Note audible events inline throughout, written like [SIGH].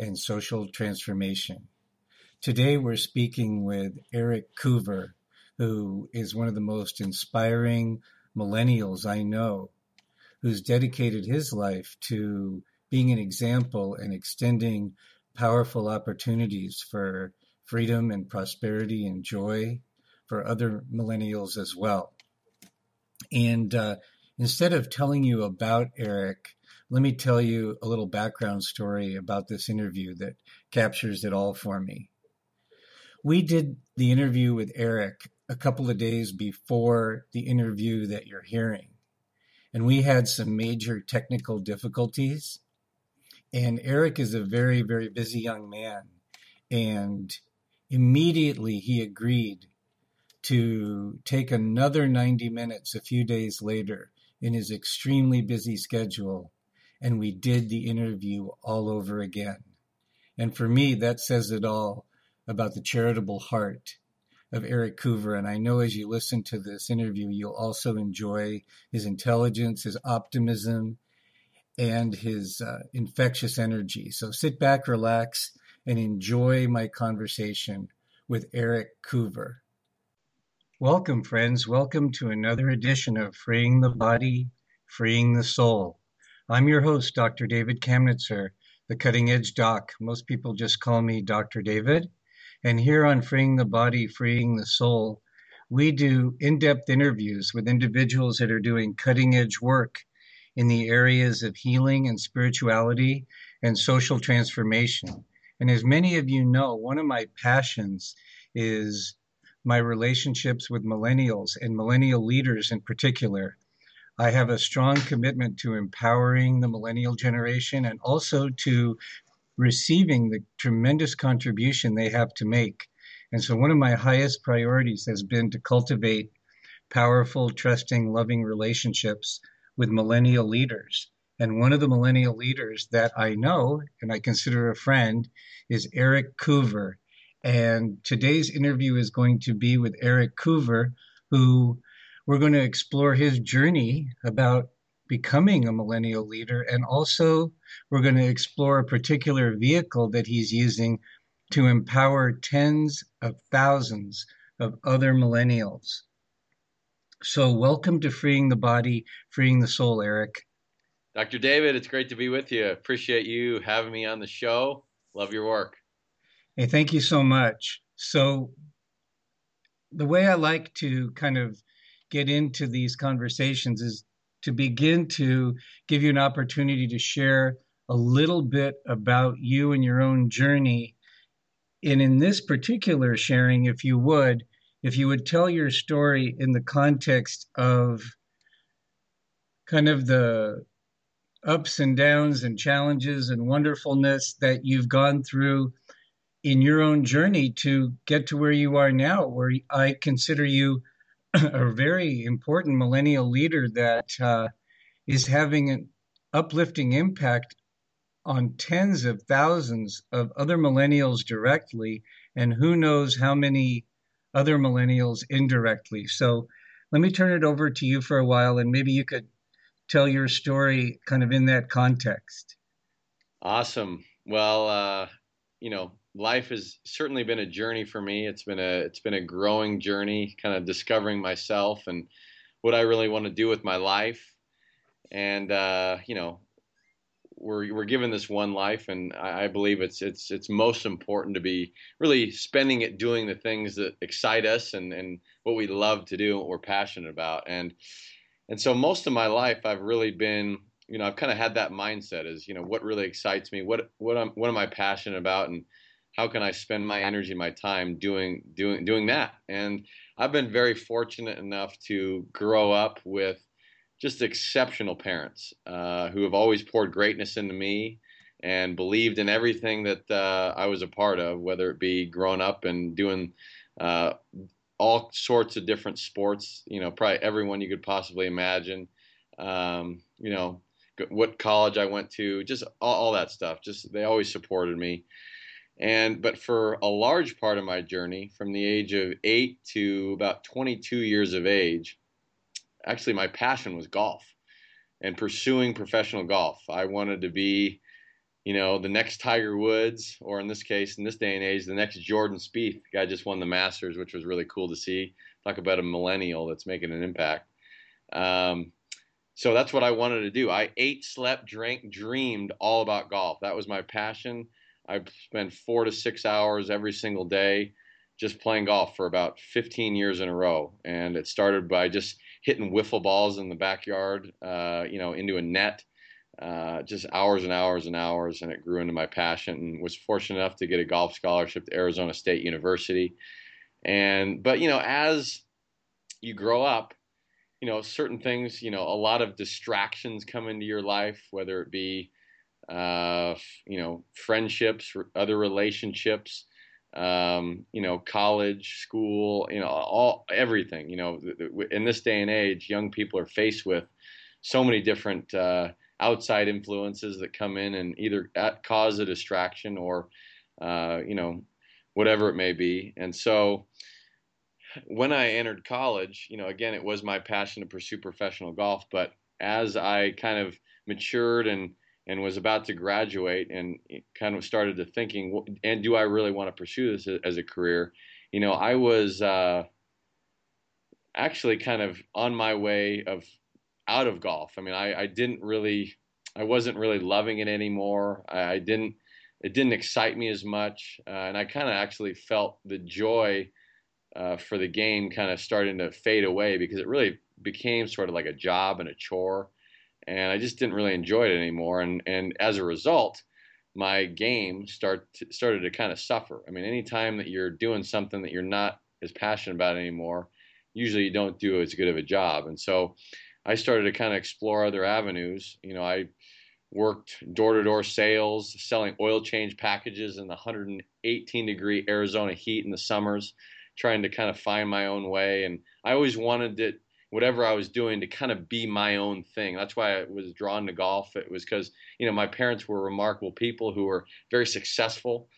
and social transformation. Today we're speaking with Eric Coover, who is one of the most inspiring millennials I know, who's dedicated his life to being an example and extending powerful opportunities for freedom and prosperity and joy for other millennials as well. And uh, instead of telling you about Eric, let me tell you a little background story about this interview that captures it all for me. We did the interview with Eric a couple of days before the interview that you're hearing, and we had some major technical difficulties. And Eric is a very, very busy young man, and immediately he agreed to take another 90 minutes a few days later in his extremely busy schedule and we did the interview all over again. And for me, that says it all about the charitable heart of Eric Coover. And I know as you listen to this interview, you'll also enjoy his intelligence, his optimism, and his uh, infectious energy. So sit back, relax, and enjoy my conversation with Eric Coover. Welcome, friends. Welcome to another edition of Freeing the Body, Freeing the Soul. I'm your host, Dr. David Kamnitzer, the cutting edge doc. Most people just call me Dr. David. And here on Freeing the Body, Freeing the Soul, we do in depth interviews with individuals that are doing cutting edge work in the areas of healing and spirituality and social transformation. And as many of you know, one of my passions is my relationships with millennials and millennial leaders in particular. I have a strong commitment to empowering the millennial generation and also to receiving the tremendous contribution they have to make. And so, one of my highest priorities has been to cultivate powerful, trusting, loving relationships with millennial leaders. And one of the millennial leaders that I know and I consider a friend is Eric Coover. And today's interview is going to be with Eric Coover, who we're going to explore his journey about becoming a millennial leader. And also, we're going to explore a particular vehicle that he's using to empower tens of thousands of other millennials. So, welcome to Freeing the Body, Freeing the Soul, Eric. Dr. David, it's great to be with you. Appreciate you having me on the show. Love your work. Hey, thank you so much. So, the way I like to kind of get into these conversations is to begin to give you an opportunity to share a little bit about you and your own journey. And in this particular sharing, if you would, if you would tell your story in the context of kind of the ups and downs and challenges and wonderfulness that you've gone through in your own journey to get to where you are now, where I consider you [CLEARS THROAT] a very important millennial leader that uh, is having an uplifting impact on tens of thousands of other millennials directly, and who knows how many other millennials indirectly. So let me turn it over to you for a while, and maybe you could tell your story kind of in that context. Awesome. Well, uh, you know, life has certainly been a journey for me. It's been a it's been a growing journey, kind of discovering myself and what I really want to do with my life. And uh, you know, we're we're given this one life, and I, I believe it's it's it's most important to be really spending it doing the things that excite us and and what we love to do, and what we're passionate about. And and so most of my life, I've really been you know I've kind of had that mindset is you know what really excites me, what what I'm what am I passionate about, and how can I spend my energy, my time doing doing doing that? And I've been very fortunate enough to grow up with just exceptional parents uh, who have always poured greatness into me and believed in everything that uh, I was a part of, whether it be growing up and doing uh, all sorts of different sports, you know, probably everyone you could possibly imagine. Um, you know, what college I went to, just all, all, that stuff. Just they always supported me. And but for a large part of my journey, from the age of eight to about 22 years of age, actually my passion was golf and pursuing professional golf. I wanted to be, you know, the next Tiger Woods, or in this case, in this day and age, the next Jordan Spieth. The guy just won the Masters, which was really cool to see. Talk about a millennial that's making an impact. Um, so that's what I wanted to do. I ate, slept, drank, dreamed all about golf. That was my passion. I spent four to six hours every single day just playing golf for about 15 years in a row. And it started by just hitting wiffle balls in the backyard, uh, you know, into a net, uh, just hours and hours and hours. And it grew into my passion and was fortunate enough to get a golf scholarship to Arizona State University. And, but, you know, as you grow up, you know, certain things, you know, a lot of distractions come into your life, whether it be, uh, you know, friendships, other relationships, um, you know, college, school, you know, all everything. You know, in this day and age, young people are faced with so many different uh, outside influences that come in and either cause a distraction or, uh, you know, whatever it may be. And so, when I entered college, you know, again, it was my passion to pursue professional golf. But as I kind of matured and and was about to graduate and kind of started to thinking, and do I really want to pursue this as a career? You know, I was uh, actually kind of on my way of out of golf. I mean, I, I didn't really, I wasn't really loving it anymore. I, I didn't, it didn't excite me as much, uh, and I kind of actually felt the joy uh, for the game kind of starting to fade away because it really became sort of like a job and a chore and I just didn't really enjoy it anymore. And and as a result, my game start to, started to kind of suffer. I mean, anytime that you're doing something that you're not as passionate about anymore, usually you don't do as good of a job. And so I started to kind of explore other avenues. You know, I worked door to door sales, selling oil change packages in the 118 degree Arizona heat in the summers, trying to kind of find my own way. And I always wanted it whatever I was doing to kind of be my own thing. That's why I was drawn to golf. It was because, you know, my parents were remarkable people who were very successful.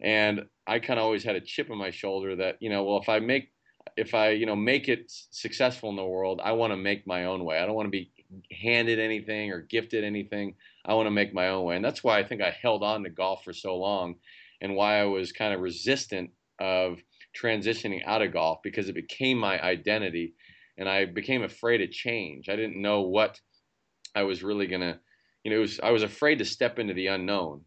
And I kind of always had a chip on my shoulder that, you know, well, if I make, if I, you know, make it successful in the world, I want to make my own way. I don't want to be handed anything or gifted anything. I want to make my own way. And that's why I think I held on to golf for so long and why I was kind of resistant of transitioning out of golf because it became my identity and I became afraid of change. I didn't know what I was really gonna, you know, was, I was afraid to step into the unknown,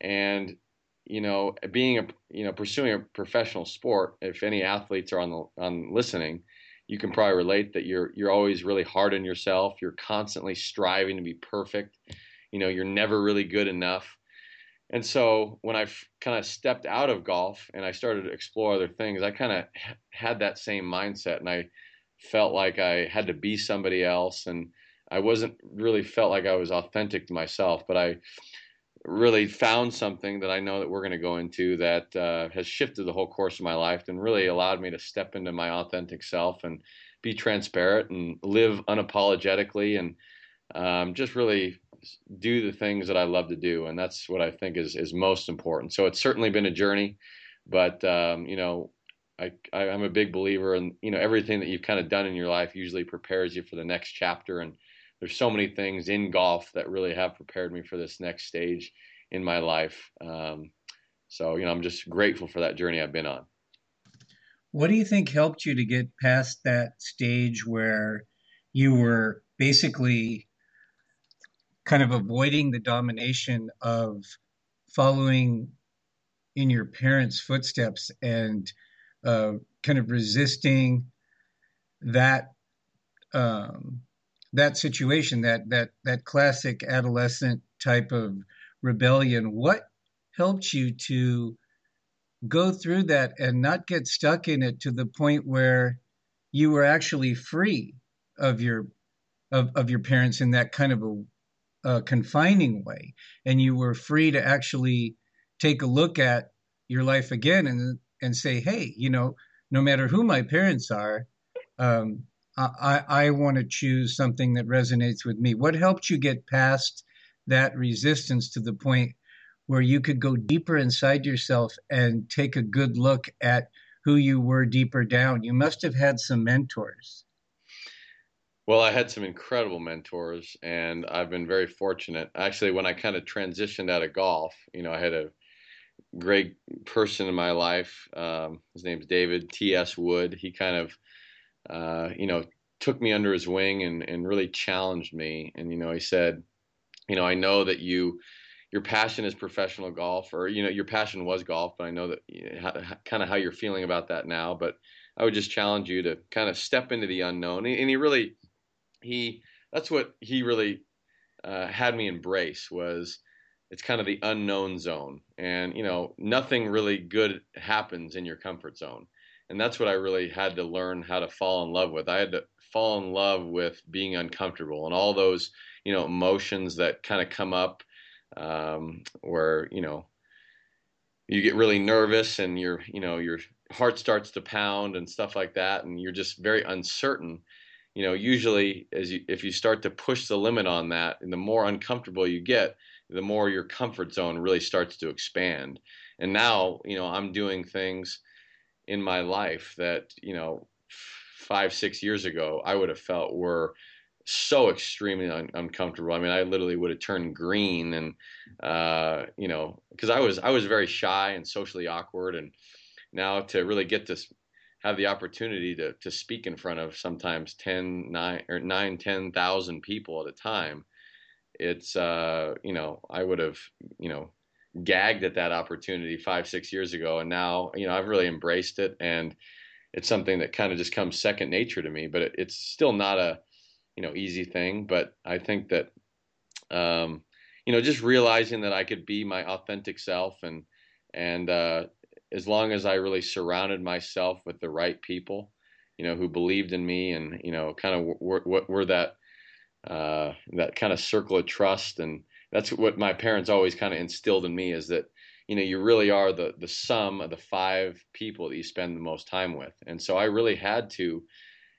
and you know, being a, you know, pursuing a professional sport. If any athletes are on the on listening, you can probably relate that you're you're always really hard on yourself. You're constantly striving to be perfect. You know, you're never really good enough. And so when I kind of stepped out of golf and I started to explore other things, I kind of had that same mindset, and I felt like I had to be somebody else, and I wasn't really felt like I was authentic to myself. But I really found something that I know that we're going to go into that uh, has shifted the whole course of my life and really allowed me to step into my authentic self and be transparent and live unapologetically and um, just really do the things that I love to do. And that's what I think is, is most important. So it's certainly been a journey, but um, you know, I, I am a big believer in you know everything that you've kind of done in your life usually prepares you for the next chapter and there's so many things in golf that really have prepared me for this next stage in my life um, so you know I'm just grateful for that journey I've been on. What do you think helped you to get past that stage where you were basically kind of avoiding the domination of following in your parents' footsteps and kind of resisting that um, that situation, that that that classic adolescent type of rebellion. What helped you to go through that and not get stuck in it to the point where you were actually free of your of, of your parents in that kind of a uh, confining way, and you were free to actually take a look at your life again and and say, hey, you know, no matter who my parents are, um, I, I want to choose something that resonates with me. What helped you get past that resistance to the point where you could go deeper inside yourself and take a good look at who you were deeper down? You must have had some mentors. Well, I had some incredible mentors, and I've been very fortunate. Actually, when I kind of transitioned out of golf, you know, I had a great person in my life. Um, his name's David T.S. Wood. He kind of, uh, you know, took me under his wing and, and really challenged me. And, you know, he said, you know, I know that you, your passion is professional golf, or, you know, your passion was golf, but I know that you know, kind of how you're feeling about that now. But I would just challenge you to kind of step into the unknown. And he really, he that's what he really uh, had me embrace was it's kind of the unknown zone. And you know nothing really good happens in your comfort zone. And that's what i really had to learn how to fall in love with. I had to fall in love with being uncomfortable and all those you know emotions that kind of come up um, where you know you get really nervous and your you know your heart starts to pound and stuff like that and you're just very uncertain. You know, usually as you, if you start to push the limit on that, and the more uncomfortable you get, the more your comfort zone really starts to expand. And now, you know, I'm doing things in my life that, you know, five, six years ago, I would have felt were so extremely un- uncomfortable. I mean, I literally would have turned green, and uh, you know, because I was I was very shy and socially awkward, and now to really get this have the opportunity to to speak in front of sometimes 10 9 or 9 10,000 people at a time it's uh you know I would have you know gagged at that opportunity 5 6 years ago and now you know I've really embraced it and it's something that kind of just comes second nature to me but it, it's still not a you know easy thing but I think that um you know just realizing that I could be my authentic self and and uh, as long as I really surrounded myself with the right people, you know, who believed in me and, you know, kind of were, were that, uh, that kind of circle of trust. And that's what my parents always kind of instilled in me is that, you know, you really are the, the sum of the five people that you spend the most time with. And so I really had to,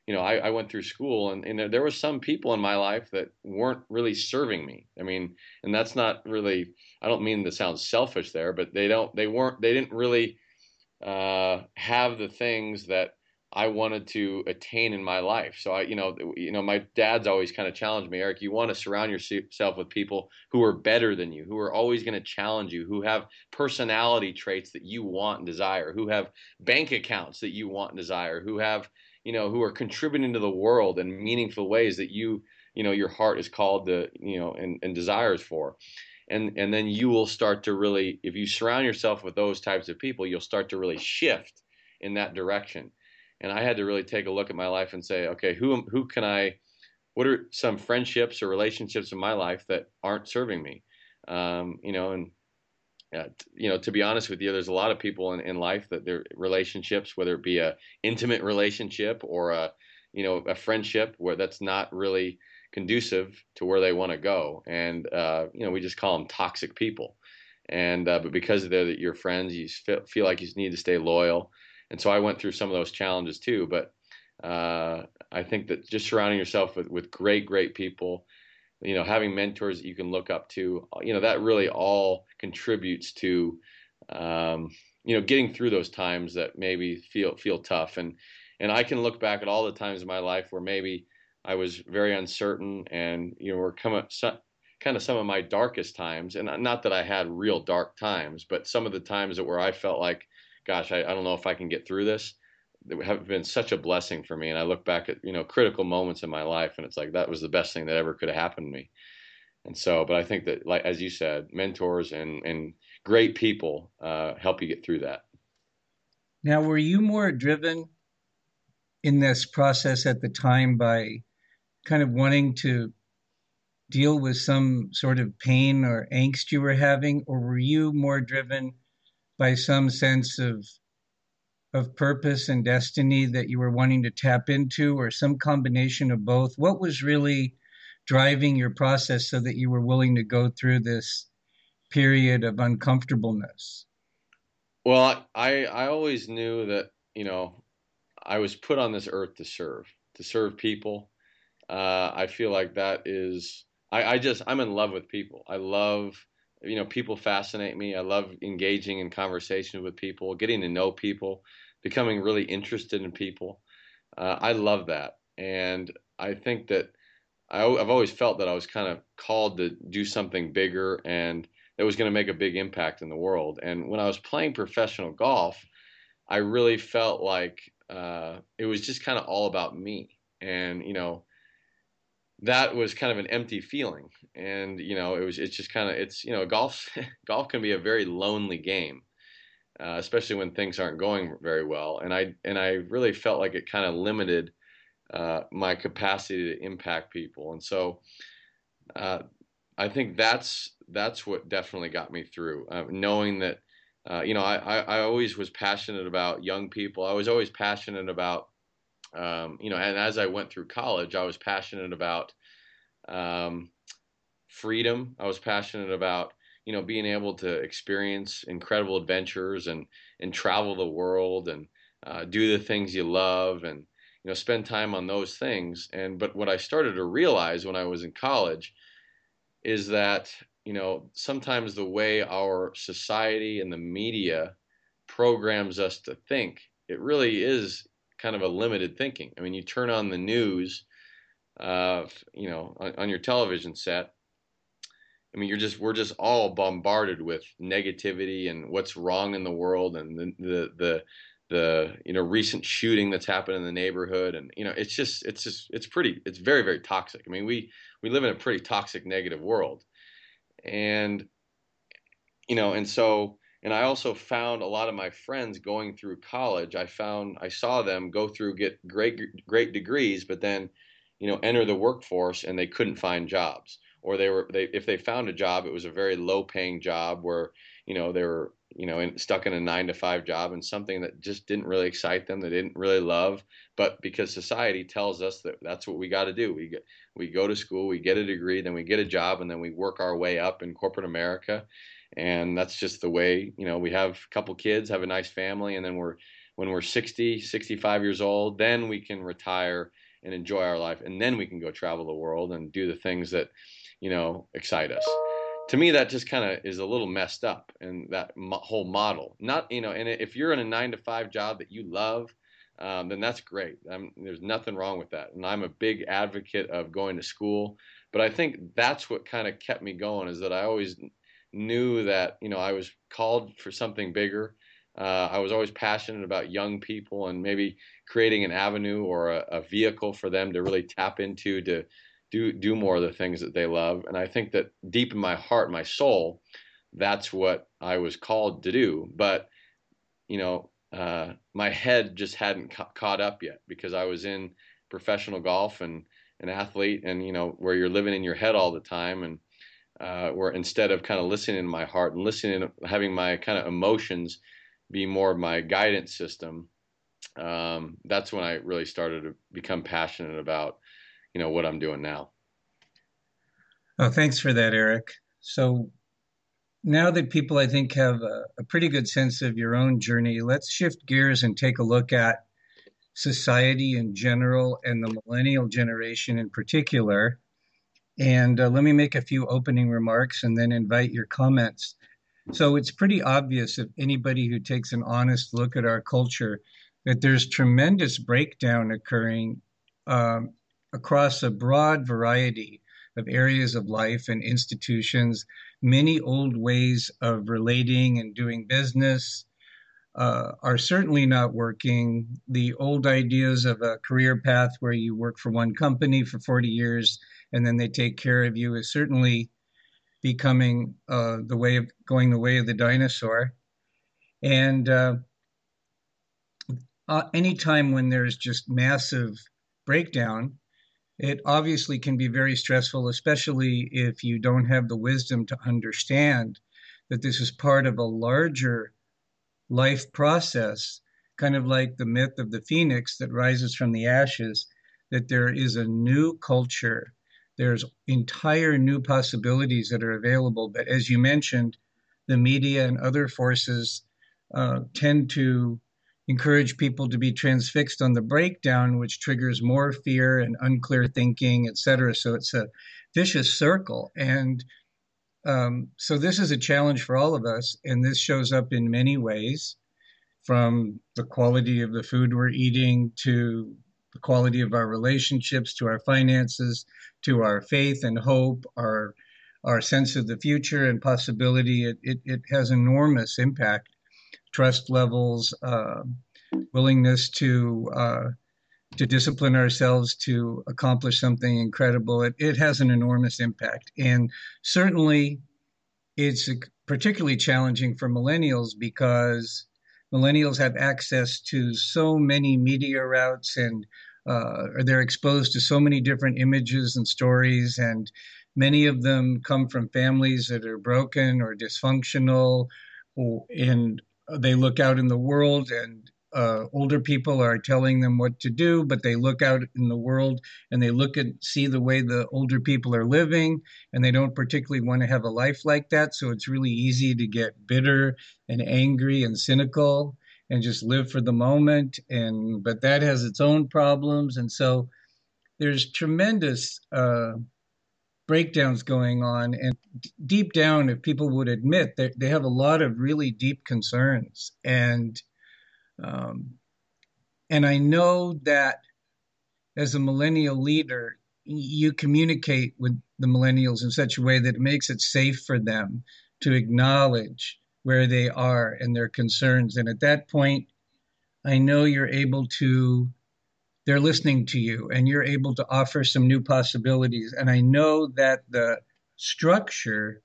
you know, I, I went through school and, and there were some people in my life that weren't really serving me. I mean, and that's not really, I don't mean to sound selfish there, but they don't, they weren't, they didn't really uh, have the things that I wanted to attain in my life. So I, you know, you know, my dad's always kind of challenged me, Eric. You want to surround yourself with people who are better than you, who are always going to challenge you, who have personality traits that you want and desire, who have bank accounts that you want and desire, who have, you know, who are contributing to the world in meaningful ways that you, you know, your heart is called to, you know, and, and desires for and and then you will start to really if you surround yourself with those types of people you'll start to really shift in that direction and i had to really take a look at my life and say okay who who can i what are some friendships or relationships in my life that aren't serving me um, you know and uh, you know to be honest with you there's a lot of people in, in life that their relationships whether it be a intimate relationship or a you know a friendship where that's not really conducive to where they want to go. And uh, you know, we just call them toxic people. And uh, but because they're your friends, you feel, feel like you need to stay loyal. And so I went through some of those challenges too. But uh, I think that just surrounding yourself with with great, great people, you know, having mentors that you can look up to, you know, that really all contributes to, um, you know, getting through those times that maybe feel feel tough. And and I can look back at all the times in my life where maybe I was very uncertain, and you know, were come kind of some of my darkest times. And not that I had real dark times, but some of the times that where I felt like, gosh, I, I don't know if I can get through this. Have been such a blessing for me. And I look back at you know critical moments in my life, and it's like that was the best thing that ever could have happened to me. And so, but I think that, like as you said, mentors and and great people uh, help you get through that. Now, were you more driven in this process at the time by kind of wanting to deal with some sort of pain or angst you were having, or were you more driven by some sense of of purpose and destiny that you were wanting to tap into, or some combination of both? What was really driving your process so that you were willing to go through this period of uncomfortableness? Well, I I always knew that you know I was put on this earth to serve, to serve people. Uh, I feel like that is I, I just I'm in love with people. I love you know people fascinate me. I love engaging in conversation with people, getting to know people, becoming really interested in people. Uh, I love that, and I think that I, have always felt that I was kind of called to do something bigger and that was going to make a big impact in the world. And when I was playing professional golf, I really felt like uh, it was just kind of all about me. And, you know, that was kind of an empty feeling. And, you know, it was, it's just kind of, it's, you know, golf, [LAUGHS] golf can be a very lonely game. Uh, especially when things aren't going very well, and I and I really felt like it kind of limited uh, my capacity to impact people, and so uh, I think that's that's what definitely got me through. Uh, knowing that, uh, you know, I, I, I, always was passionate about young people. I was always passionate about, um, you know, and as I went through college, I was passionate about um, freedom. I was passionate about, you know, being able to experience incredible adventures and and travel the world and uh, do the things you love and you know spend time on those things. And but what I started to realize when I was in college is that you know sometimes the way our society and the media programs us to think it really is kind of a limited thinking. I mean you turn on the news uh, you know on, on your television set I mean, you're just we're just all bombarded with negativity and what's wrong in the world and the the the, the you know recent shooting that's happened in the neighborhood. And you know it's just it's just it's pretty it's very very toxic. I mean, we we live in a pretty toxic negative world. And you know and so and i also found a lot of my friends going through college i found i saw them go through get great great degrees but then you know enter the workforce and they couldn't find jobs or they were they if they found a job it was a very low paying job where you know they were you know, in, stuck in a nine to five job and something that just didn't really excite them, they didn't really love. But because society tells us that that's what we got to do, we get, we go to school, we get a degree, then we get a job, and then we work our way up in corporate America. And that's just the way, you know, we have a couple kids, have a nice family, and then we're when we're 60, 65 years old, then we can retire and enjoy our life, and then we can go travel the world and do the things that, you know, excite us. To me that just kind of is a little messed up and that whole model. Not you know and if you're in a nine to five job that you love um, then that's great. I'm, there's nothing wrong with that and i'm a big advocate of going to school but i think that's what kind of kept me going is that i always knew that you know i was called for something bigger uh, i was always passionate about young people and maybe creating an avenue or a, a vehicle for them to really tap into to do do more of the things that they love. And I think that deep in my heart, my soul, that's what I was called to do. But you know, uh, my head just hadn't ca- caught up yet because I was in professional golf and an athlete, and you know, where you're living in your head all the time, and uh, where instead of kind of listening to my heart and listening, having my kind of emotions be more of my guidance system, um, that's when I really started to become passionate about you know what I'm doing now. Oh, thanks for that, Eric. So now that people, I think, have a, a, pretty good sense of your own journey, let's shift gears and take a look at society in general and the millennial generation in particular. And uh, let me make a few opening remarks and then invite your comments. So it's pretty obvious if anybody who takes an honest look at our culture that there's tremendous breakdown occurring um, across a broad variety of areas of life and institutions. Many old ways of relating and doing business uh, are certainly not working. The old ideas of a career path where you work for one company for 40 years and then they take care of you is certainly becoming uh, the way of going the way of the dinosaur. And uh, uh anytime when there's just massive breakdown, it obviously can be very stressful, especially if you don't have the wisdom to understand that this is part of a larger life process, kind of like the myth of the phoenix that rises from the ashes, that there is a new culture there's entire new possibilities that are available. But as you mentioned, the media and other forces uh, tend to encourage people to be transfixed on the breakdown, which triggers more fear and unclear thinking, et cetera. So it's a vicious circle. And um, so this is a challenge for all of us. And this shows up in many ways from the quality of the food we're eating to the quality of our relationships to our finances to our faith and hope our our sense of the future and possibility. It, it, it has enormous impact. Trust levels uh, willingness to uh, to discipline ourselves to accomplish something incredible. It, it has an enormous impact. And certainly it's particularly challenging for millennials because millennials have access to so many media routes and uh, they're exposed to so many different images and stories and many of them come from families that are broken or dysfunctional and they look out in the world and uh, older people are telling them what to do, but they look out in the world and they look and see the way the older people are living, and they don't particularly want to have a life like that. So it's really easy to get bitter and angry and cynical and just live for the moment. And but that has its own problems, and so there's tremendous uh, breakdowns going on. And d- deep down, if people would admit that they have a lot of really deep concerns and um, and I know that as a millennial leader, you communicate with the millennials in such a way that it makes it safe for them to acknowledge where they are and their concerns. And at that point, I know you're able to, they're listening to you and you're able to offer some new possibilities. And I know that the structure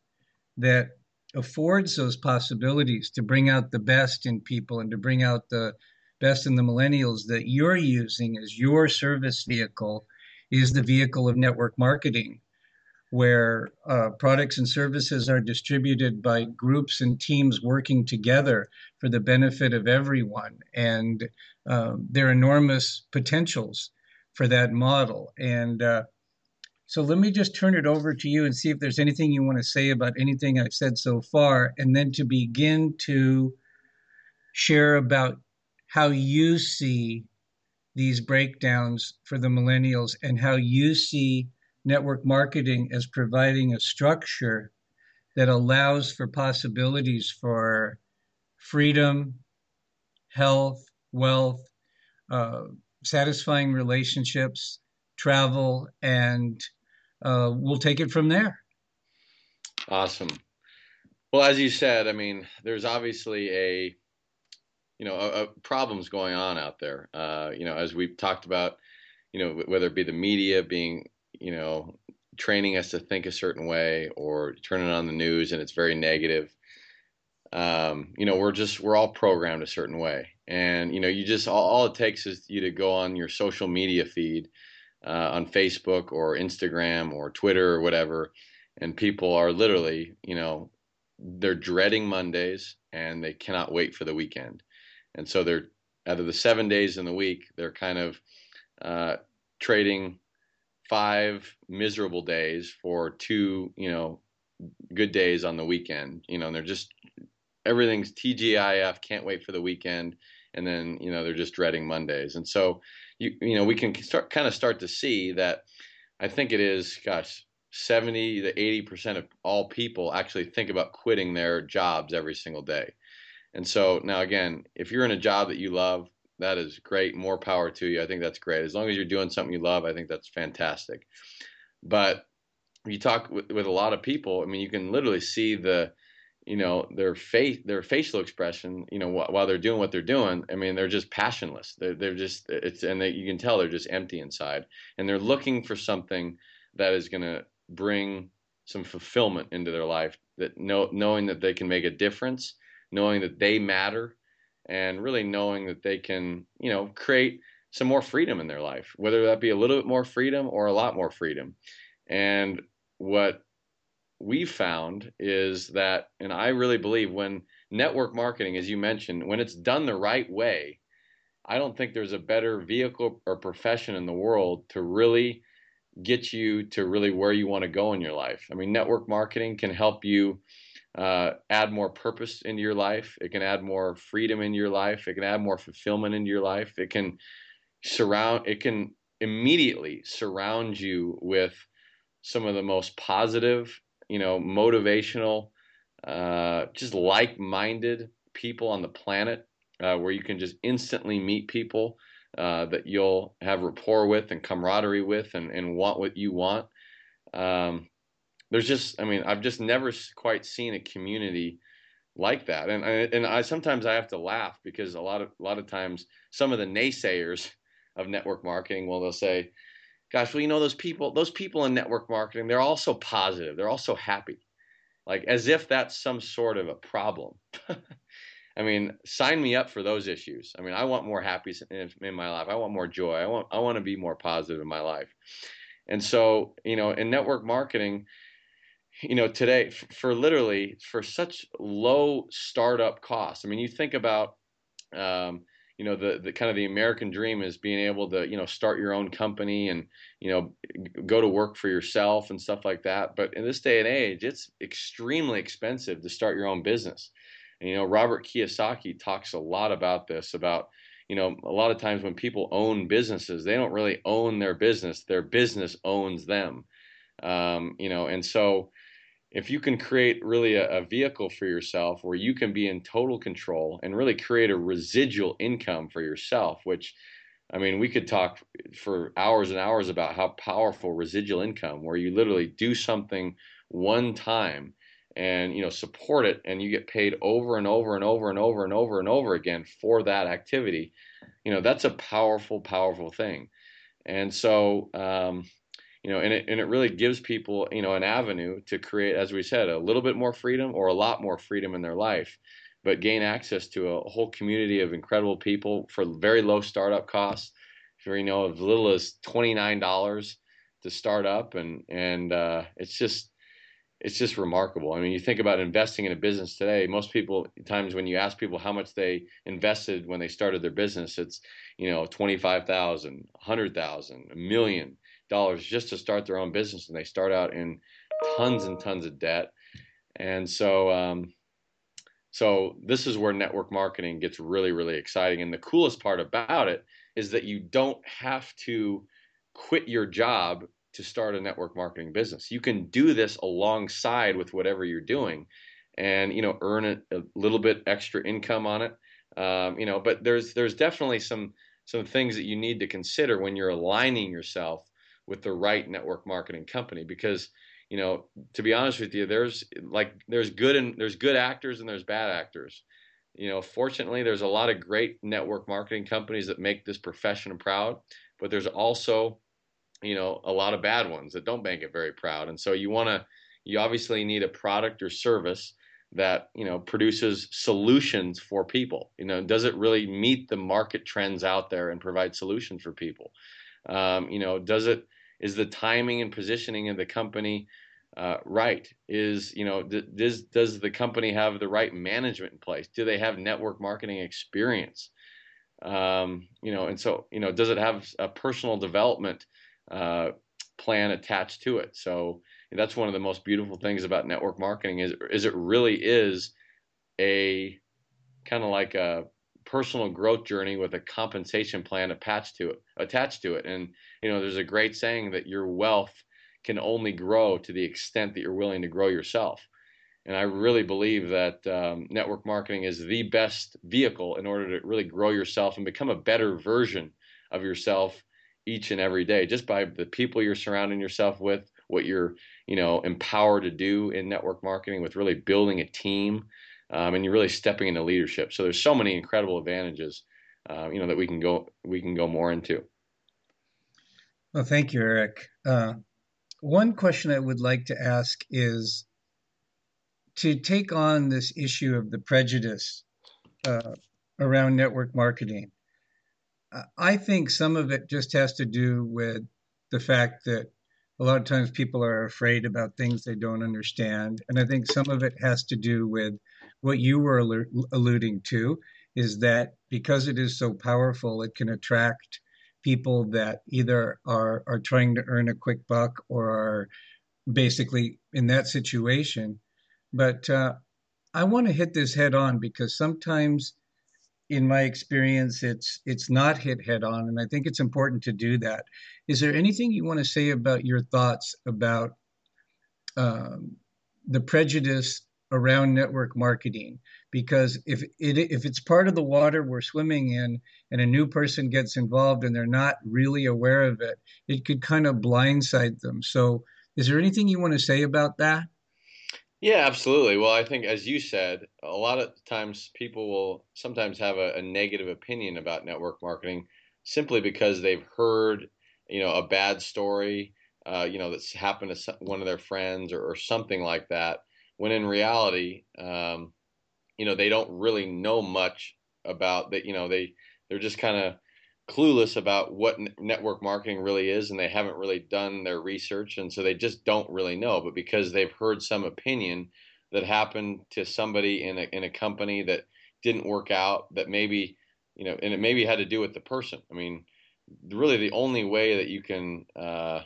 that affords those possibilities to bring out the best in people and to bring out the best in the millennials that you're using as your service vehicle is the vehicle of network marketing where uh, products and services are distributed by groups and teams working together for the benefit of everyone. And um, there are enormous potentials for that model. And uh, so let me just turn it over to you and see if there's anything you want to say about anything I've said so far, and then to begin to share about how you see these breakdowns for the millennials and how you see network marketing as providing a structure that allows for possibilities for freedom, health, wealth, uh, satisfying relationships, travel, and uh, we'll take it from there. Awesome. Well, as you said, I mean, there's obviously a, you know, a, a problems going on out there. Uh, you know, as we've talked about, you know, whether it be the media being, you know, training us to think a certain way or turning on the news and it's very negative. Um, you know, we're just we're all programmed a certain way, and you know, you just all, all it takes is you to go on your social media feed uh, on Facebook or Instagram or Twitter or whatever, and people are literally, you know, they're dreading Mondays and they cannot wait for the weekend, and so they're out of the seven days in the week, they're kind of uh, trading five miserable days for two, you know, good days on the weekend. You know, and they're just everything's TGIF, can't wait for the weekend, and then you know they're just dreading Mondays, and so you you know we can start kind of start to see that I think it is gosh 70 to 80 percent of all people actually think about quitting their jobs every single day. And so now again, if you're in a job that you love, that is great. More power to you. I think that's great. As long as you're doing something you love, I think that's fantastic. But you talk with, with a lot of people, I mean, you can literally see the you know their face their facial expression you know wh- while they're doing what they're doing i mean they're just passionless. They're, they're just it's and they, you can tell they're just empty inside. And they're looking for something that is going to bring some fulfillment into their life that know, knowing that they can make a difference knowing that they matter and really knowing that they can you know create some more freedom in their life whether that be a little bit more freedom or a lot more freedom. And what we found is that, and I really believe when network marketing, as you mentioned, when it's done the right way, I don't think there's a better vehicle or profession in the world to really get you to really where you want to go in your life. I mean, network marketing can help you uh, add more purpose into your life. It can add more freedom in your life. It can add more fulfillment into your life. It can surround. It can immediately surround you with some of the most positive, you know, motivational, uh, just like-minded people on the planet, uh, where you can just instantly meet people uh, that you'll have rapport with and camaraderie with and, and want what you want. Um, there's just, I mean, I've just never quite seen a community like that. And, and I, sometimes I have to laugh because a lot of, a lot of times some of the naysayers of network marketing, well, they'll say, gosh, well, you know, those people, those people in network marketing, they're all so positive. They're all so happy. Like as if that's some sort of a problem. [LAUGHS] I mean, sign me up for those issues. I mean, I want more happiness in, in, my life. I want more joy. I want I want to be more positive in my life. And so, you know, in network marketing, you know, today for literally for such low startup costs. I mean, you think about, um, you know, the the kind of the American dream is being able to, you know, start your own company and you know go to work for yourself and stuff like that. But in this day and age, it's extremely expensive to start your own business. And, you know, Robert Kiyosaki talks a lot about this about, you know, a lot of times when people own businesses, they don't really own their business. Their business owns them. Um, you know, and so if you can create really a, a, vehicle for yourself where you can be in total control and really create a residual income for yourself, which I mean, we could talk for hours and hours about how powerful residual income, where you literally do something one time and you know support it and you get paid over and over and over and over and over and over again for that activity. You know that's a powerful powerful thing. And so um, you know and it, and it really gives people you know an avenue to create as we said a little bit more freedom or a lot more freedom in their life but gain access to a whole community of incredible people for very low startup costs for you know as little as $29 to start up and and uh, it's just it's just remarkable. I mean, you think about investing in a business today. Most people, times when you ask people how much they invested when they started their business, it's you know twenty five thousand, hundred thousand, a million dollars just to start their own business, and they start out in tons and tons of debt. And so, um, so this is where network marketing gets really, really exciting. And the coolest part about it is that you don't have to quit your job to start a network marketing business. You can do this alongside with whatever you're doing, and you know earn a, a little bit extra income on it. Um, you know, but there's there's definitely some some things that you need to consider when you're aligning yourself with the right network marketing company because you know to be honest with you there's like there's good and there's good actors and there's bad actors. You know fortunately there's a lot of great network marketing companies that make this profession proud but there's also you know a lot of bad ones that don't make it very proud. And so you want to you obviously need a product or service that you know produces solutions for people. You know does it really meet the market trends out there and provide solutions for people? Um, you know does it is the timing and positioning of the company uh, right? Is you know does does the company have the right management in place? Do they have network marketing experience? Um, you know and so you know does it have a personal development uh, plan attached to it. So that's one of the most beautiful things about network marketing is is it really is a kind of like a personal growth journey with a compensation plan attached to it attached to it. And you know there's a great saying that your wealth can only grow to the extent that you're willing to grow yourself. And i really believe that um, network marketing is the best vehicle in order to really grow yourself and become a better version of yourself each and every day just by the people you're surrounding yourself with what you're you know empowered to do in network marketing with really building a team um, and you're really stepping into leadership. So there's so many incredible advantages uh, you know that we can go we can go more into. Well thank you eric. Uh, one question i would like to ask is to take on this issue of the prejudice uh, around network marketing. I think some of it just has to do with the fact that a lot of times people are afraid about things they don't understand. And I think some of it has to do with what you were alluding to is that because it is so powerful, it can attract people that either are are trying to earn a quick buck or are basically in that situation. But uh, I want to hit this head on because sometimes, in my experience, it's it's not hit head on, and I think it's important to do that. Is there anything you want to say about your thoughts about um, the prejudice around network marketing? Because if it if it's part of the water we're swimming in, and a new person gets involved and they're not really aware of it, it could kind of blindside them. So, is there anything you want to say about that? Yeah, absolutely. Well, I think, as you said, a lot of times people will sometimes have a, a negative opinion about network marketing simply because they've heard, you know, a bad story, uh, you know, that's happened to one of their friends or, or something like that. When in reality, um, you know, they don't really know much about that. You know, they they're just kind of clueless about what network marketing really is and they haven't really done their research and so they just don't really know but because they've heard some opinion that happened to somebody in a in a company that didn't work out that maybe you know and it maybe had to do with the person i mean really the only way that you can uh,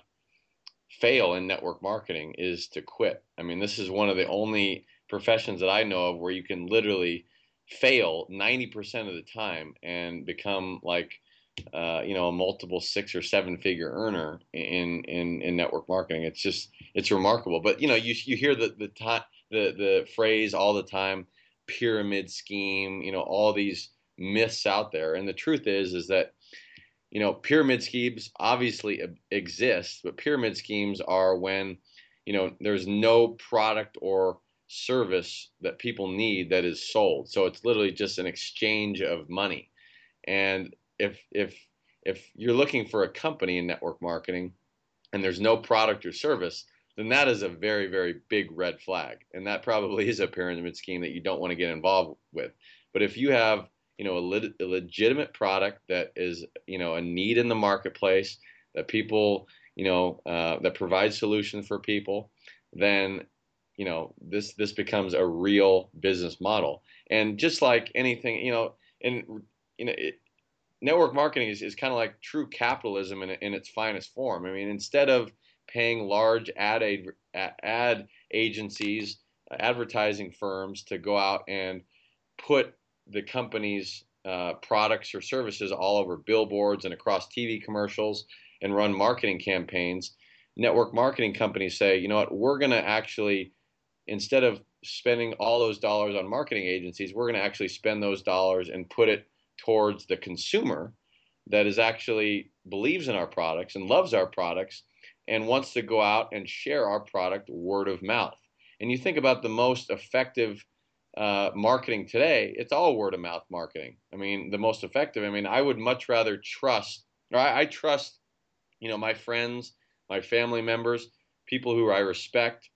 fail in network marketing is to quit i mean this is one of the only professions that i know of where you can literally fail 90% of the time and become like uh, you know a multiple six or seven figure earner in in in network marketing. It's just it's remarkable. But you know you you hear the the the the phrase all the time, pyramid scheme. You know all these myths out there, and the truth is is that you know pyramid schemes obviously exist, but pyramid schemes are when you know there's no product or service that people need that is sold. So it's literally just an exchange of money. And if if if you're looking for a company in network marketing and there's no product or service, then that is a very very big red flag, and that probably is a pyramid scheme that you don't want to get involved with. But if you have you know a, a legitimate product that is you know a need in the marketplace that people you know uh, that provides solutions for people, then you know this this becomes a real business model. And just like anything, you know, and you know, it, network marketing is, is kind of like true capitalism in, in its finest form. I mean, instead of paying large ad ad agencies, advertising firms to go out and put the company's uh, products or services all over billboards and across TV commercials and run marketing campaigns, network marketing companies say, you know what, we're going to actually, instead of spending all those dollars on marketing agencies, we're going to actually spend those dollars and put it towards the consumer that is actually believes in our products and loves our products and wants to go out and share our product word of mouth. And you think about the most effective uh, marketing today, it's all word of mouth marketing. I mean, the most effective. I mean, I would much rather trust, or I, I trust, you know, my friends, my family members, people who I respect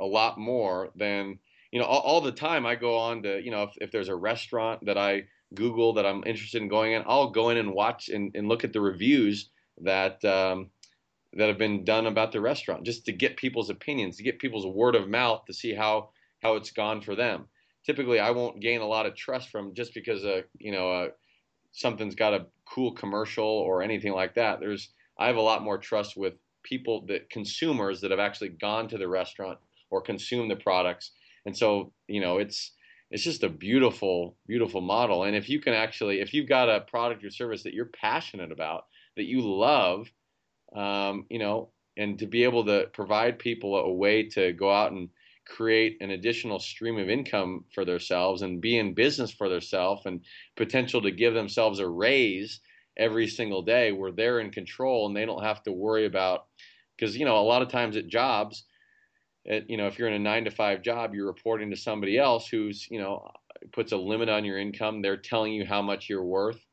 a lot more than, you know, all, all the time I go on to, you know, if, if there's a restaurant that I Google that I'm interested in going in, I'll go in and watch and, and look at the reviews that um, that have been done about the restaurant, just to get people's opinions, to get people's word of mouth, to see how how it's gone for them. Typically, I won't gain a lot of trust from just because uh, you know uh, something's got a cool commercial or anything like that. There's I have a lot more trust with people that consumers that have actually gone to the restaurant or consumed the products, and so you know it's it's just a beautiful, beautiful model. And if you can actually, if you've got a product or service that you're passionate about, that you love, um, you know, and to be able to provide people a way to go out and create an additional stream of income for themselves and be in business for themselves and potential to give themselves a raise every single day where they're in control and they don't have to worry about because you know a lot of times at jobs at, you know, if you're in a nine to five job, you're reporting to somebody else who's, you know, puts a limit on your income. They're telling you how much you're worth.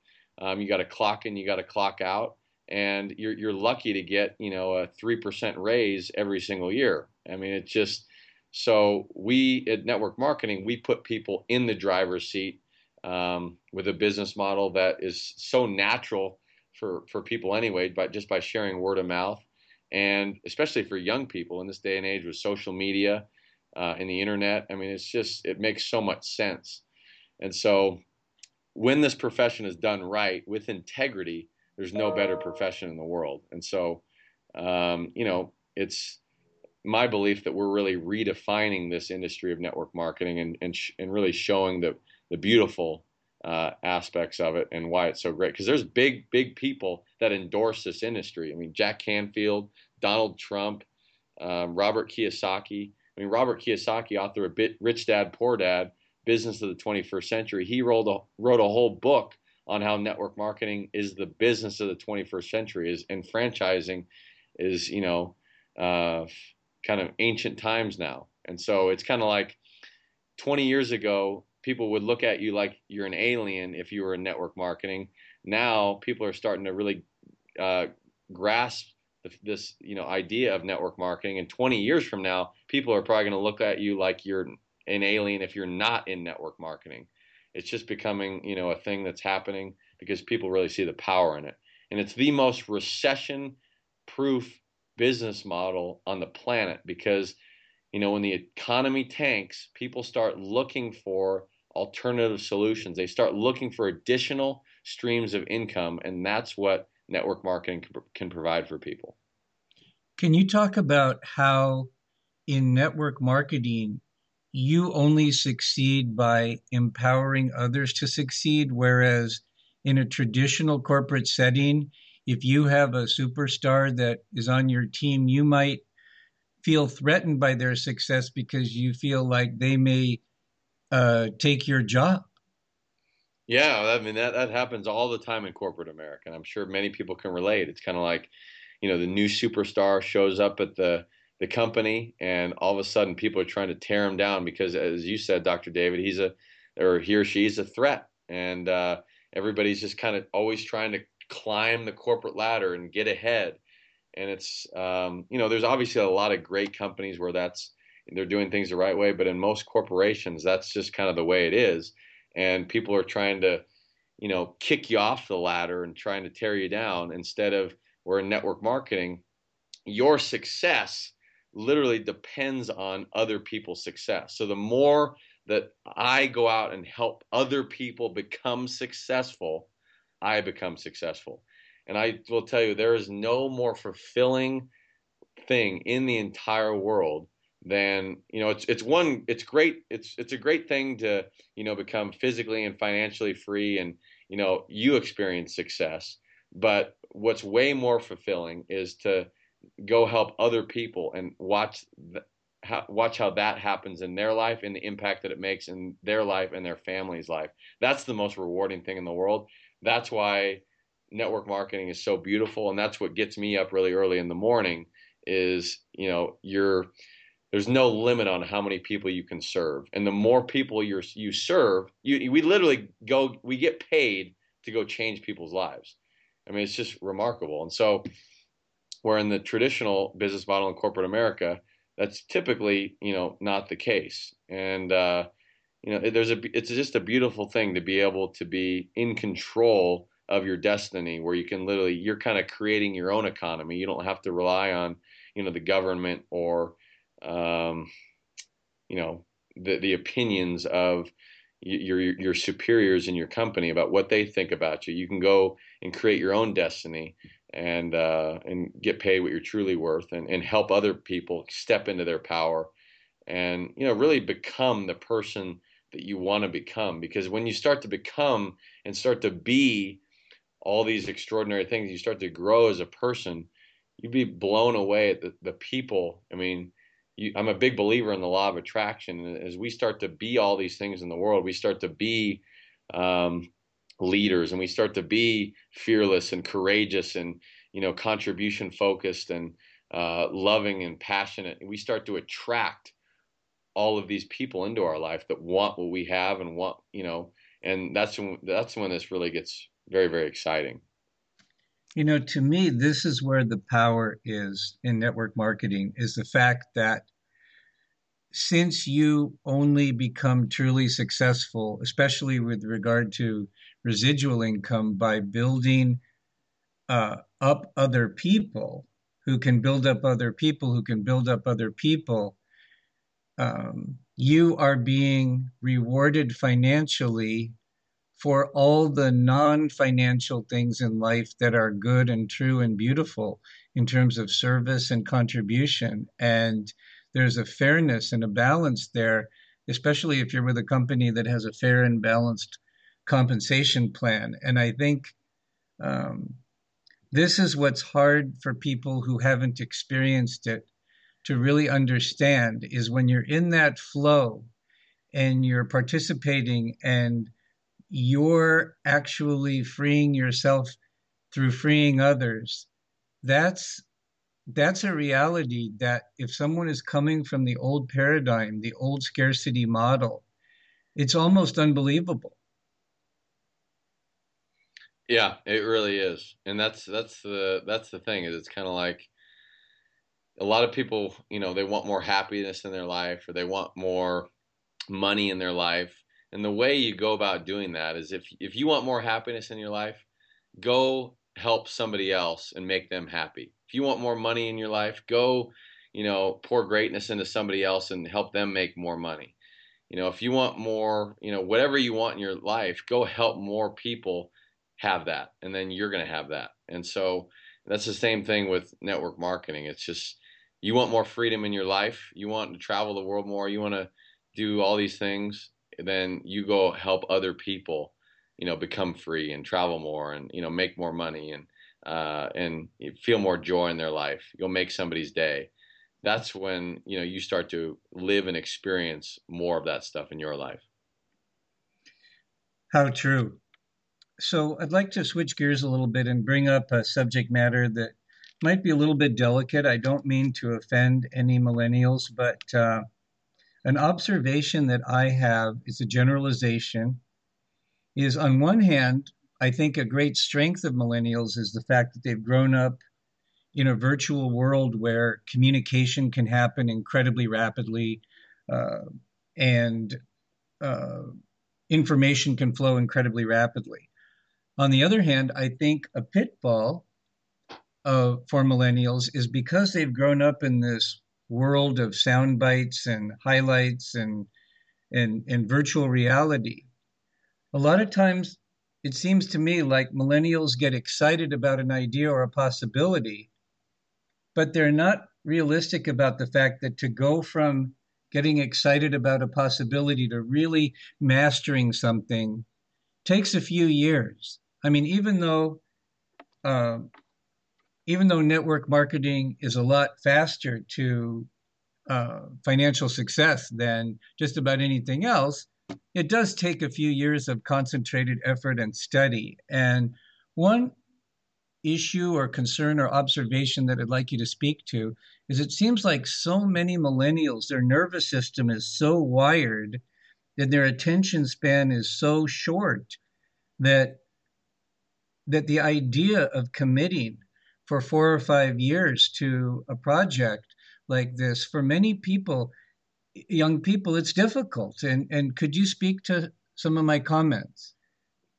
Um, you got to clock in, you got to clock out, and you're you're lucky to get, you know, a three percent raise every single year. I mean, it's just so we at network marketing we put people in the driver's seat um, with a business model that is so natural for for people anyway, but just by sharing word of mouth and especially for young people in this day and age with social media uh, and the internet. I mean, it's just it makes so much sense. And so, when this profession is done right with integrity, there's no better profession in the world. And so, um, you know, it's my belief that we're really redefining this industry of network marketing and and, sh- and really showing the the beautiful uh, aspects of it and why it's so great. Because there's big big people that endorse this industry. I mean, Jack Canfield, Donald Trump, um, Robert Kiyosaki. I mean, Robert Kiyosaki, author of Rich Dad Poor Dad, Business of the 21st Century. He wrote a, wrote a whole book on how network marketing is the business of the 21st century is and franchising is you know uh, kind of ancient times now. And so it's kind of like 20 years ago people would look at you like you're an alien if you were in network marketing. Now people are starting to really uh, grasp this you know idea of network marketing. And 20 years from now people are probably going to look at you like you're an alien if you're not in network marketing. It's just becoming, you know, a thing that's happening because people really see the power in it. And it's the most recession proof business model on the planet because, you know, when the economy tanks, people start looking for alternative solutions. They start looking for additional streams of income. And that's what network marketing can provide for people. Can you talk about how in network marketing you only succeed by empowering others to succeed. Whereas in a traditional corporate setting, if you have a superstar that is on your team, you might feel threatened by their success because you feel like they may uh, take your job. Yeah, I mean that that happens all the time in corporate America, and I'm sure many people can relate. It's kind of like, you know, the new superstar shows up at the the company, and all of a sudden people are trying to tear him down because, as you said, Dr. David, he's a or he or she is a threat, and uh, everybody's just kind of always trying to climb the corporate ladder and get ahead. And it's um, you know, there's obviously a lot of great companies where that's they're doing things the right way, but in most corporations, that's just kind of the way it is, and people are trying to you know kick you off the ladder and trying to tear you down instead of we're in network marketing your success literally depends on other people's success. So the more that I go out and help other people become successful, I become successful. And I will tell you, there is no more fulfilling thing in the entire world than you know it's it's one it's great it's it's a great thing to you know become physically and financially free and you know you experience success but what's way more fulfilling is to go help other people and watch the, watch how that happens in their life and the impact that it makes in their life and their family's life. That's the most rewarding thing in the world. That's why network marketing is so beautiful and that's what gets me up really early in the morning is, you know, you're there's no limit on how many people you can serve. And the more people you you serve, you, we literally go we get paid to go change people's lives. I mean, it's just remarkable. And so where in the traditional business model in corporate America, that's typically you know not the case. And uh, you know, there's a it's just a beautiful thing to be able to be in control of your destiny, where you can literally you're kind of creating your own economy. You don't have to rely on you know the government or um, you know the the opinions of your your superiors in your company about what they think about you. You can go and create your own destiny and uh, and get paid what you're truly worth and, and help other people step into their power and you know really become the person that you want to become because when you start to become and start to be all these extraordinary things you start to grow as a person you'd be blown away at the, the people. I mean you, i'm a big believer in the law of attraction as we start to be all these things in the world we start to be um, leaders and we start to be fearless and courageous and you know contribution focused and uh, loving and passionate. We start to attract all of these people into our life that want what we have and want you know and that's when that's when this really gets very very exciting you know to me this is where the power is in network marketing is the fact that since you only become truly successful especially with regard to residual income by building uh, up other people who can build up other people who can build up other people. Um, you are being rewarded financially for all the non financial things in life that are good and true and beautiful in terms of service and contribution. And there's a fairness and a balance there, especially if you're with a company that has a fair and balanced compensation plan. And I think um, this is what's hard for people who haven't experienced it to really understand is when you're in that flow and you're participating and you're actually freeing yourself through freeing others that's that's a reality that if someone is coming from the old paradigm the old scarcity model it's almost unbelievable. Yeah it really is. And that's that's the that's the thing is it's kind of like a lot of people you know they want more happiness in their life or they want more money in their life and the way you go about doing that is if if you want more happiness in your life, go help somebody else and make them happy. If you want more money in your life, go, you know, pour greatness into somebody else and help them make more money. You know, if you want more, you know, whatever you want in your life, go help more people have that and then you're going to have that. And so that's the same thing with network marketing. It's just you want more freedom in your life, you want to travel the world more, you want to do all these things then you go help other people, you know, become free and travel more and you know make more money and uh, and feel more joy in their life. You'll make somebody's day. That's when you know you start to live and experience more of that stuff in your life. How true. So I'd like to switch gears a little bit and bring up a subject matter that might be a little bit delicate. I don't mean to offend any millennials, but uh, an observation that I have is a generalization is on one hand, I think a great strength of millennials is the fact that they've grown up in a virtual world where communication can happen incredibly rapidly uh, and uh, information can flow incredibly rapidly. On the other hand, I think a pitfall uh, for millennials is because they've grown up in this world of sound bites and highlights and, and, and virtual reality. A lot of times, it seems to me like millennials get excited about an idea or a possibility, but they're not realistic about the fact that to go from getting excited about a possibility to really mastering something takes a few years. I mean, even though uh, even though network marketing is a lot faster to uh, financial success than just about anything else, it does take a few years of concentrated effort and study. And one issue or concern or observation that I'd like you to speak to is it seems like so many millennials, their nervous system is so wired that their attention span is so short that that the idea of committing for four or five years to a project like this, for many people, young people, it's difficult. And, and could you speak to some of my comments?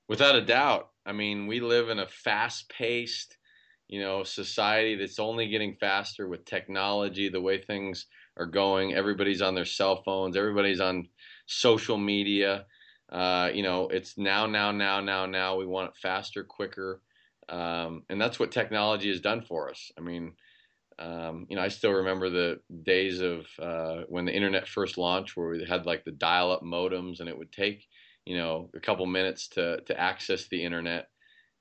Without a doubt. I mean, we live in a fast paced, you know, society that's only getting faster with technology, the way things are going. Everybody's on their cell phones, everybody's on social media. Uh, you know, it's now, now, now, now, now. We want it faster, quicker. Um, and that's what technology has done for us. I mean, um, you know, I still remember the days of uh, when the internet first launched, where we had like the dial-up modems, and it would take, you know, a couple minutes to to access the internet.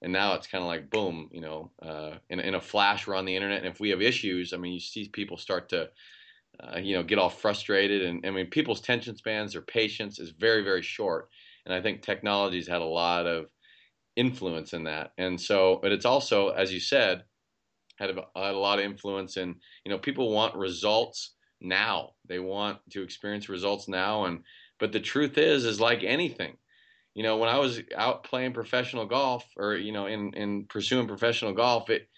And now it's kind of like boom, you know, uh, in in a flash, we're on the internet. And if we have issues, I mean, you see people start to, uh, you know, get all frustrated. And I mean, people's tension spans, their patience is very very short. And I think technology's had a lot of influence in that. And so, but it's also, as you said, had a, had a lot of influence in, you know, people want results now. They want to experience results now. And, but the truth is, is like anything, you know, when I was out playing professional golf or, you know, in, in pursuing professional golf, it,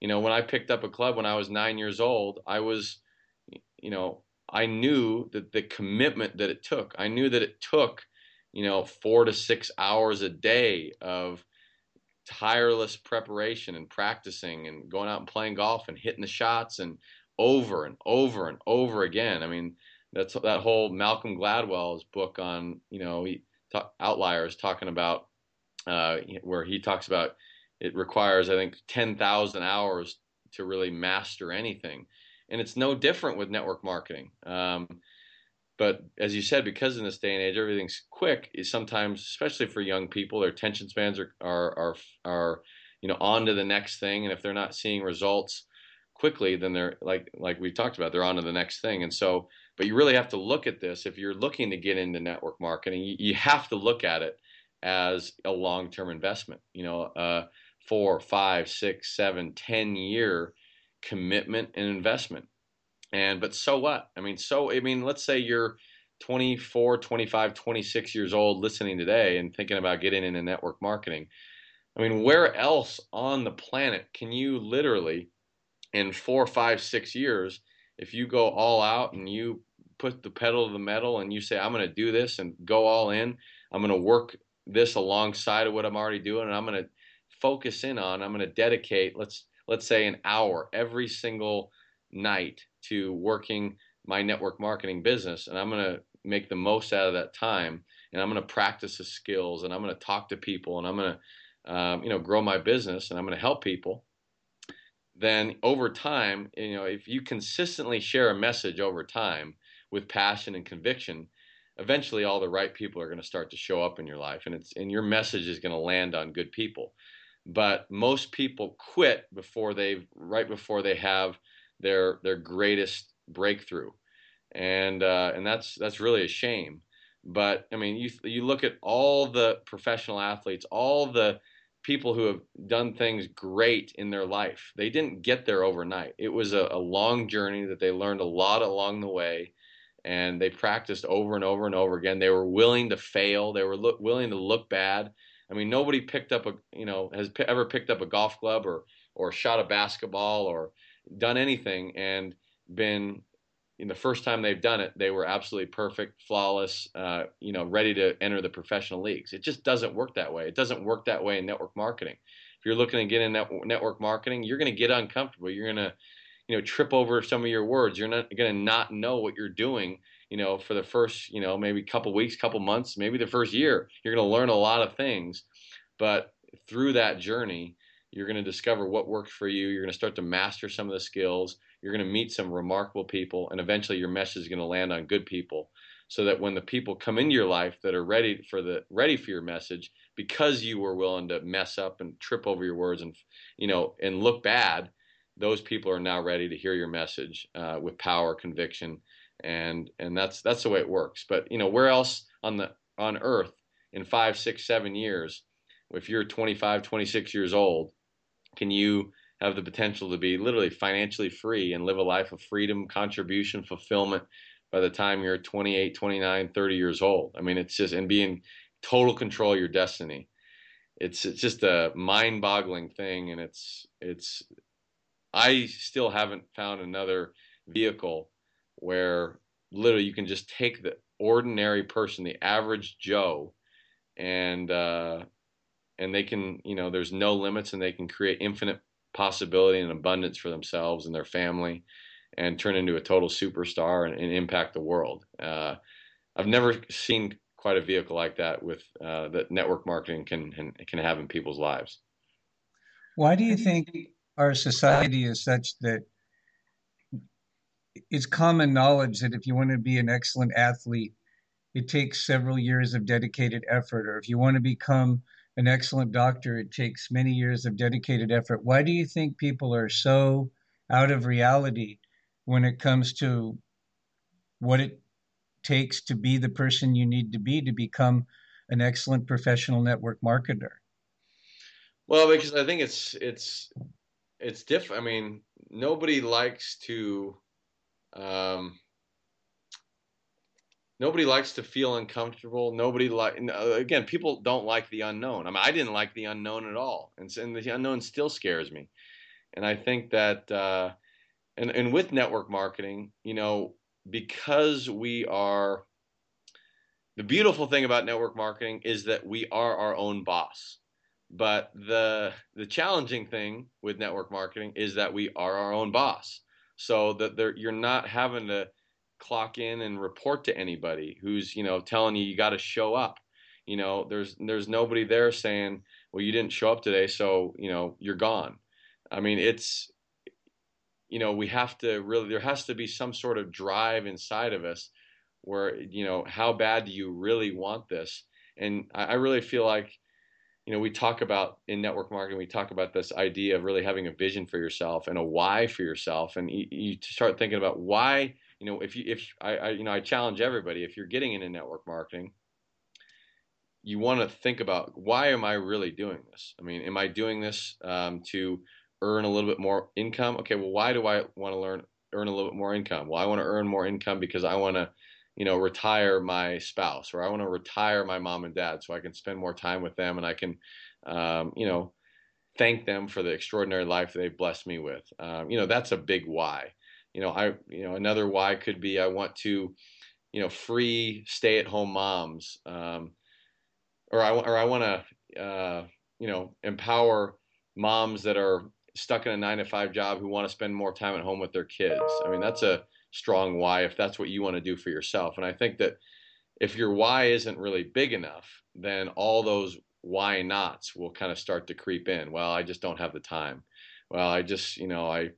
you know, when I picked up a club when I was nine years old, I was, you know, I knew that the commitment that it took, I knew that it took you know, four to six hours a day of tireless preparation and practicing and going out and playing golf and hitting the shots and over and over and over again. I mean, that's that whole Malcolm Gladwell's book on, you know, he outliers talking about uh, where he talks about it requires, I think, 10,000 hours to really master anything. And it's no different with network marketing. Um, but as you said, because in this day and age everything's quick, is sometimes, especially for young people, their attention spans are are are, are you know on to the next thing, and if they're not seeing results quickly, then they're like like we talked about, they're on to the next thing. And so, but you really have to look at this if you're looking to get into network marketing, you, you have to look at it as a long-term investment. You know, uh, four, five, six, seven, ten year commitment and investment. And but so what? I mean, so I mean, let's say you're 24, 25, 26 years old listening today and thinking about getting into network marketing. I mean, where else on the planet can you literally in four, five, six years, if you go all out and you put the pedal to the metal and you say, I'm going to do this and go all in, I'm going to work this alongside of what I'm already doing, and I'm going to focus in on, I'm going to dedicate, let's let's say an hour every single night to working my network marketing business and I'm going to make the most out of that time and I'm going to practice the skills and I'm going to talk to people and I'm going to um, you know grow my business and I'm going to help people. Then over time you know if you consistently share a message over time with passion and conviction eventually all the right people are going to start to show up in your life and it's and your message is going to land on good people. But most people quit before they right before they have their their greatest breakthrough, and uh, and that's that's really a shame. But I mean, you you look at all the professional athletes, all the people who have done things great in their life. They didn't get there overnight. It was a, a long journey that they learned a lot along the way, and they practiced over and over and over again. They were willing to fail. They were look, willing to look bad. I mean, nobody picked up a you know has p- ever picked up a golf club or or shot a basketball or done anything and been in the first time they've done it, they were absolutely perfect, flawless, uh, you know, ready to enter the professional leagues. It just doesn't work that way. It doesn't work that way in network marketing. If you're looking to get in network marketing, you're going to get uncomfortable. You're going to, you know, trip over some of your words. You're not going to not know what you're doing. You know, for the first, you know, maybe couple weeks, couple months, maybe the first year, you're going to learn a lot of things. But through that journey, you're going to discover what works for you. You're going to start to master some of the skills. You're going to meet some remarkable people, and eventually your message is going to land on good people. So that when the people come into your life that are ready for the ready for your message, because you were willing to mess up and trip over your words and you know and look bad, those people are now ready to hear your message uh, with power, conviction, and and that's that's the way it works. But you know where else on the on earth in five, six, seven years, if you're 25, 26 years old, can you have the potential to be literally financially free and live a life of freedom, contribution, fulfillment by the time you're 28, 29, 30 years old. I mean, it's just, and be in total control of your destiny. It's, it's just a mind boggling thing. And it's, it's, I still haven't found another vehicle where literally you can just take the ordinary person, the average Joe, and, uh, and they can, you know, there's no limits and they can create infinite possibility and abundance for themselves and their family and turn into a total superstar and, and impact the world. Uh, I've never seen quite a vehicle like that with uh, that network marketing can, can can have in people's lives. Why do you think our society is such that it's common knowledge that if you want to be an excellent athlete, it takes several years of dedicated effort, or if you want to become an excellent doctor, it takes many years of dedicated effort. Why do you think people are so out of reality when it comes to what it takes to be the person you need to be to become an excellent professional network marketer? Well, because I think it's it's it's different. I mean, nobody likes to um, nobody likes to feel uncomfortable. Nobody like again, people don't like the unknown. I mean, I didn't like the unknown at all, and, and the unknown still scares me. And I think that, uh, and and with network marketing, you know, because we are. The beautiful thing about network marketing is that we are our own boss. But the the challenging thing with network marketing is that we are our own boss. So that there, you're not having to clock in and report to anybody who's you know telling you you got to show up. You know, there's there's nobody there saying, "Well, you didn't show up today, so you know you're gone." I mean, it's you know we have to really there has to be some sort of drive inside of us where you know how bad do you really want this? And I, I really feel like you know we talk about in network marketing we talk about this idea of really having a vision for yourself and a why for yourself. And you, you start thinking about why you know if you if I, I you know I challenge everybody if you're getting into network marketing you want to think about why am I really doing this? I mean, am I doing this um, to earn a little bit more income? Okay, well, why do I want to learn earn a little bit more income? Well, I want to earn more income because I want to, you know, retire my spouse or I want to retire my mom and dad so I can spend more time with them and I can, um, you know, thank them for the extraordinary life they've blessed me with. Um, you know, that's a big why. You know, I, you know, another why could be I want to, you know, free stay-at-home moms, um, or I, or I want to, uh, you know, empower moms that are stuck in a nine to five job who want to spend more time at home with their kids. I mean, that's a strong why if that's what you want to do for yourself. And I think that if your why isn't really big enough, then all those why nots will kind of start to creep in. Well, I just don't have the time. Well, I just, you know, I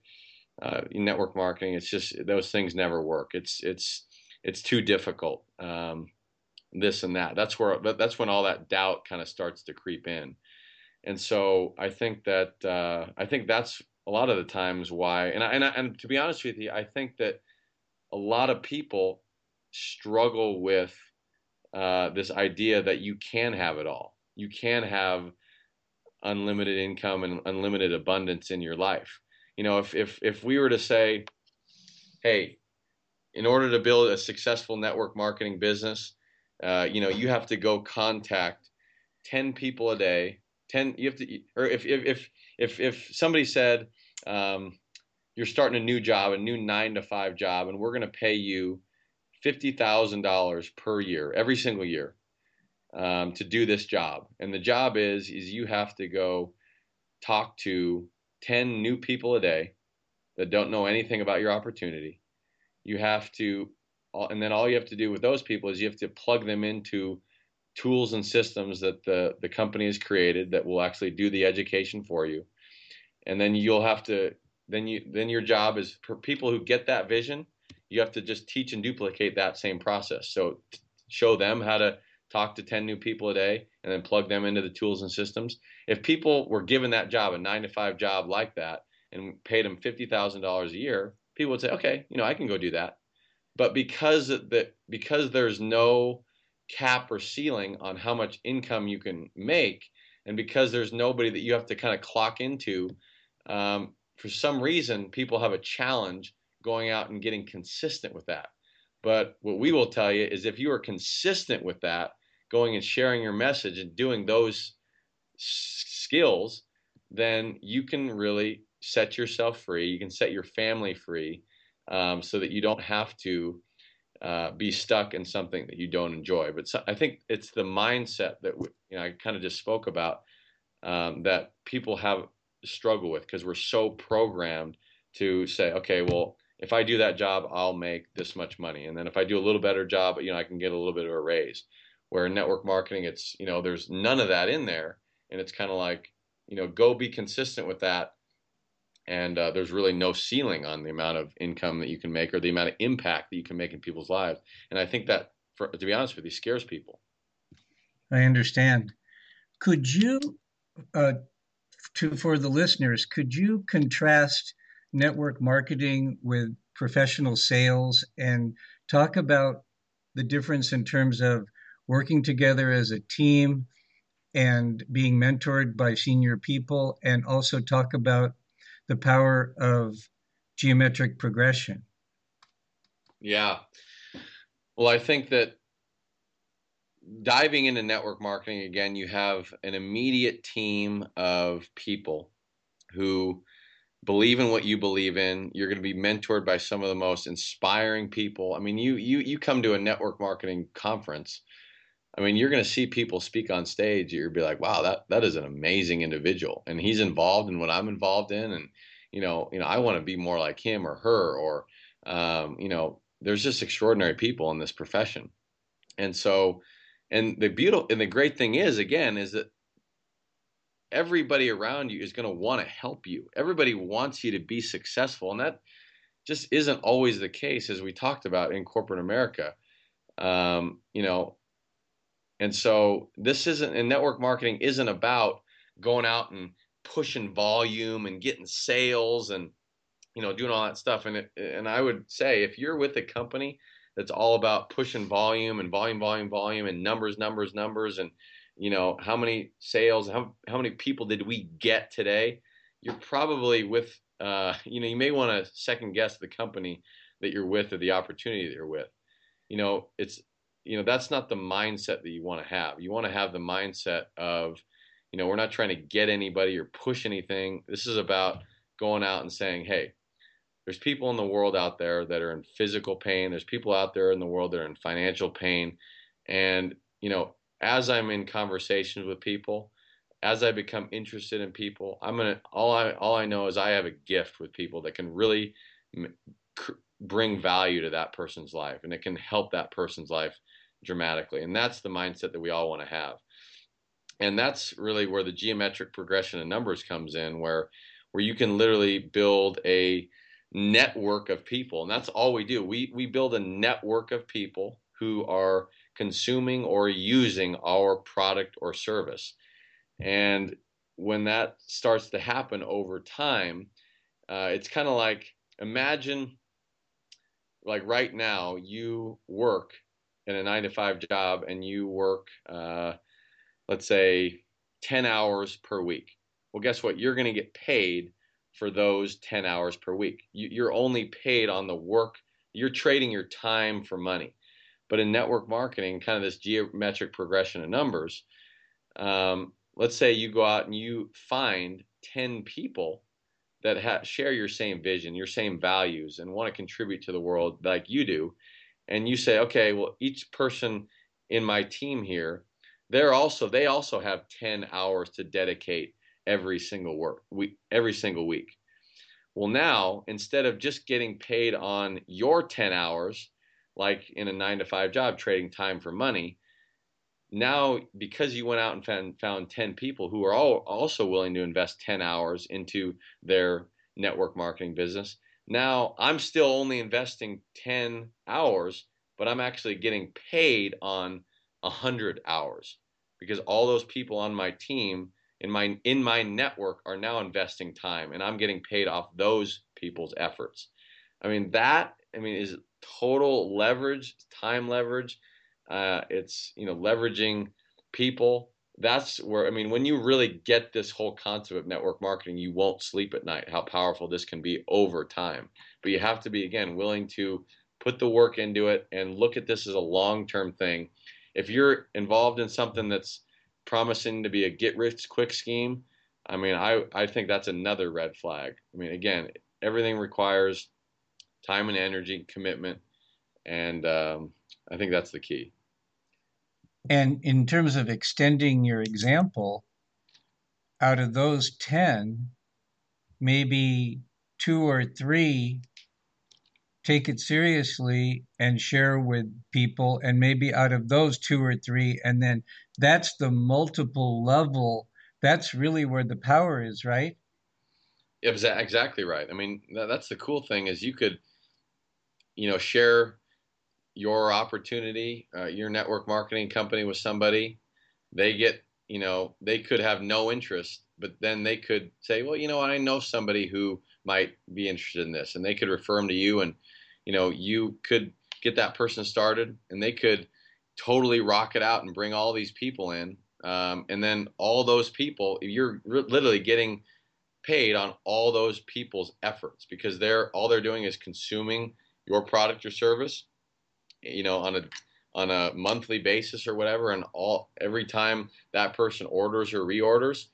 uh, network marketing. It's just those things never work. It's it's it's too difficult. Um, this and that. That's where that's when all that doubt kind of starts to creep in. And so I think that uh, I think that's a lot of the times why. And I, and I, and to be honest with you, I think that a lot of people struggle with uh, this idea that you can have it all. You can have unlimited income and unlimited abundance in your life. You know, if if if we were to say, hey, in order to build a successful network marketing business, uh, you know, you have to go contact 10 people a day. 10 you have to or if if if if, if somebody said um, you're starting a new job a new nine to five job and we're going to pay you $50000 per year every single year um, to do this job. And the job is is you have to go talk to 10 new people a day that don't know anything about your opportunity you have to and then all you have to do with those people is you have to plug them into tools and systems that the, the company has created that will actually do the education for you. And then you'll have to then you then your job is for people who get that vision, you have to just teach and duplicate that same process. So show them how to talk to 10 new people a day and then plug them into the tools and systems. If people were given that job, a 9 to 5 job like that and paid them $50,000 a year, people would say, "Okay, you know, I can go do that." But because that because there's no cap or ceiling on how much income you can make. And because there's nobody that you have to kind of clock into, um, for some reason, people have a challenge going out and getting consistent with that. But what we will tell you is if you are consistent with that, going and sharing your message and doing those skills, then you can really set yourself free. You can set your family free um, so that you don't have to uh, be stuck in something that you don't enjoy. But so, I think it's the mindset that we, you know I kind of just spoke about um, that people have struggle with because we're so programmed to say, okay, well, if I do that job, I'll make this much money, and then if I do a little better job, you know, I can get a little bit of a raise. Where in network marketing, it's you know, there's none of that in there, and it's kind of like you know, go be consistent with that and uh, there's really no ceiling on the amount of income that you can make or the amount of impact that you can make in people's lives. And I think that, for, to be honest with you, scares people. I understand. Could you, uh, to for the listeners, could you contrast network marketing with professional sales and talk about the difference in terms of working together as a team and being mentored by senior people, and also talk about the power of geometric progression. Yeah. Well, I think that diving into network marketing again, you have an immediate team of people who believe in what you believe in. You're going to be mentored by some of the most inspiring people. I mean, you you you come to a network marketing conference. I mean, you're going to see people speak on stage. You'll be like, "Wow, that that is an amazing individual," and he's involved in what I'm involved in, and you know, you know, I want to be more like him or her, or um, you know, there's just extraordinary people in this profession, and so, And the beautiful and the great thing is again is that everybody around you is going to want to help you. Everybody wants you to be successful, and that just isn't always the case, as we talked about in corporate America. Um, you know, and so this isn't, and network marketing isn't about going out and pushing volume and getting sales and you know doing all that stuff. And it, and I would say if you're with a company that's all about pushing volume and volume, volume, volume, and numbers, numbers, numbers, and you know how many sales, how how many people did we get today? You're probably with uh, you know, you may want to second guess the company that you're with or the opportunity that you're with. You know, it's you know that's not the mindset that you want to have. You want to have the mindset of, you know, we're not trying to get anybody or push anything. This is about going out and saying, hey, there's people in the world out there that are in physical pain. There's people out there in the world that are in financial pain, and you know, as I'm in conversations with people, as I become interested in people, I'm gonna all I all I know is I have a gift with people that can really cr- bring value to that person's life, and it can help that person's life dramatically. And that's the mindset that we all want to have. And that's really where the geometric progression of numbers comes in, where where you can literally build a network of people, and that's all we do. We we build a network of people who are consuming or using our product or service and when that starts to happen over time, uh, it's kind of like imagine, like right now, you work in a nine to five job and you work, uh, let's say, 10 hours per week. Well, guess what? You're going to get paid for those 10 hours per week. You, are only paid on the work, you're trading your time for money. But in network marketing, kind of this geometric progression of numbers, um, let's say you go out and you find 10 people that ha- share your same vision, your same values, and want to contribute to the world like you do. And you say, okay, well, each person in my team here, they're also they also have 10 hours to dedicate every single work week, every single week. Well, now instead of just getting paid on your 10 hours, like in a nine to five job, trading time for money, now because you went out and found, found 10 people who are all also willing to invest 10 hours into their network marketing business now i'm still only investing 10 hours but i'm actually getting paid on 100 hours because all those people on my team in my in my network are now investing time and i'm getting paid off those people's efforts i mean that i mean is total leverage time leverage uh, it's you know leveraging people. That's where I mean, when you really get this whole concept of network marketing, you won't sleep at night. How powerful this can be over time. But you have to be again willing to put the work into it and look at this as a long-term thing. If you're involved in something that's promising to be a get-rich quick scheme, I mean, I I think that's another red flag. I mean, again, everything requires time and energy, commitment, and um, I think that's the key. And in terms of extending your example, out of those 10, maybe two or three take it seriously and share with people, and maybe out of those two or three, and then that's the multiple level. That's really where the power is, right? Exactly right. I mean, that's the cool thing is you could, you know, share your opportunity, uh, your network marketing company with somebody, they get, you know, they could have no interest, but then they could say, well, you know, I know somebody who might be interested in this, and they could refer them to you, and you know, you could get that person started, and they could totally rock it out and bring all these people in, um, and then all those people, you're literally getting paid on all those people's efforts because they're all they're doing is consuming your product or service you know, on a on a monthly basis or whatever, and all every time that person orders or reorders,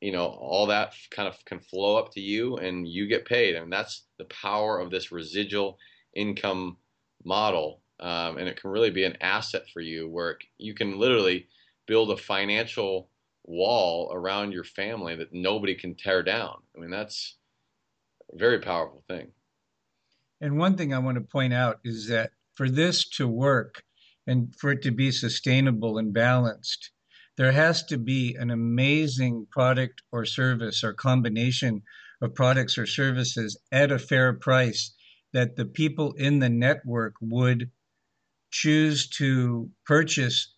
you know, all that kind of can flow up to you, and you get paid, and that's the power of this residual income model, um, and it can really be an asset for you, where you can literally build a financial wall around your family that nobody can tear down. I mean, that's a very powerful thing. And one thing I want to point out is that for this to work, and for it to be sustainable and balanced, there has to be an amazing product or service or combination of products or services at a fair price that the people in the network would choose to purchase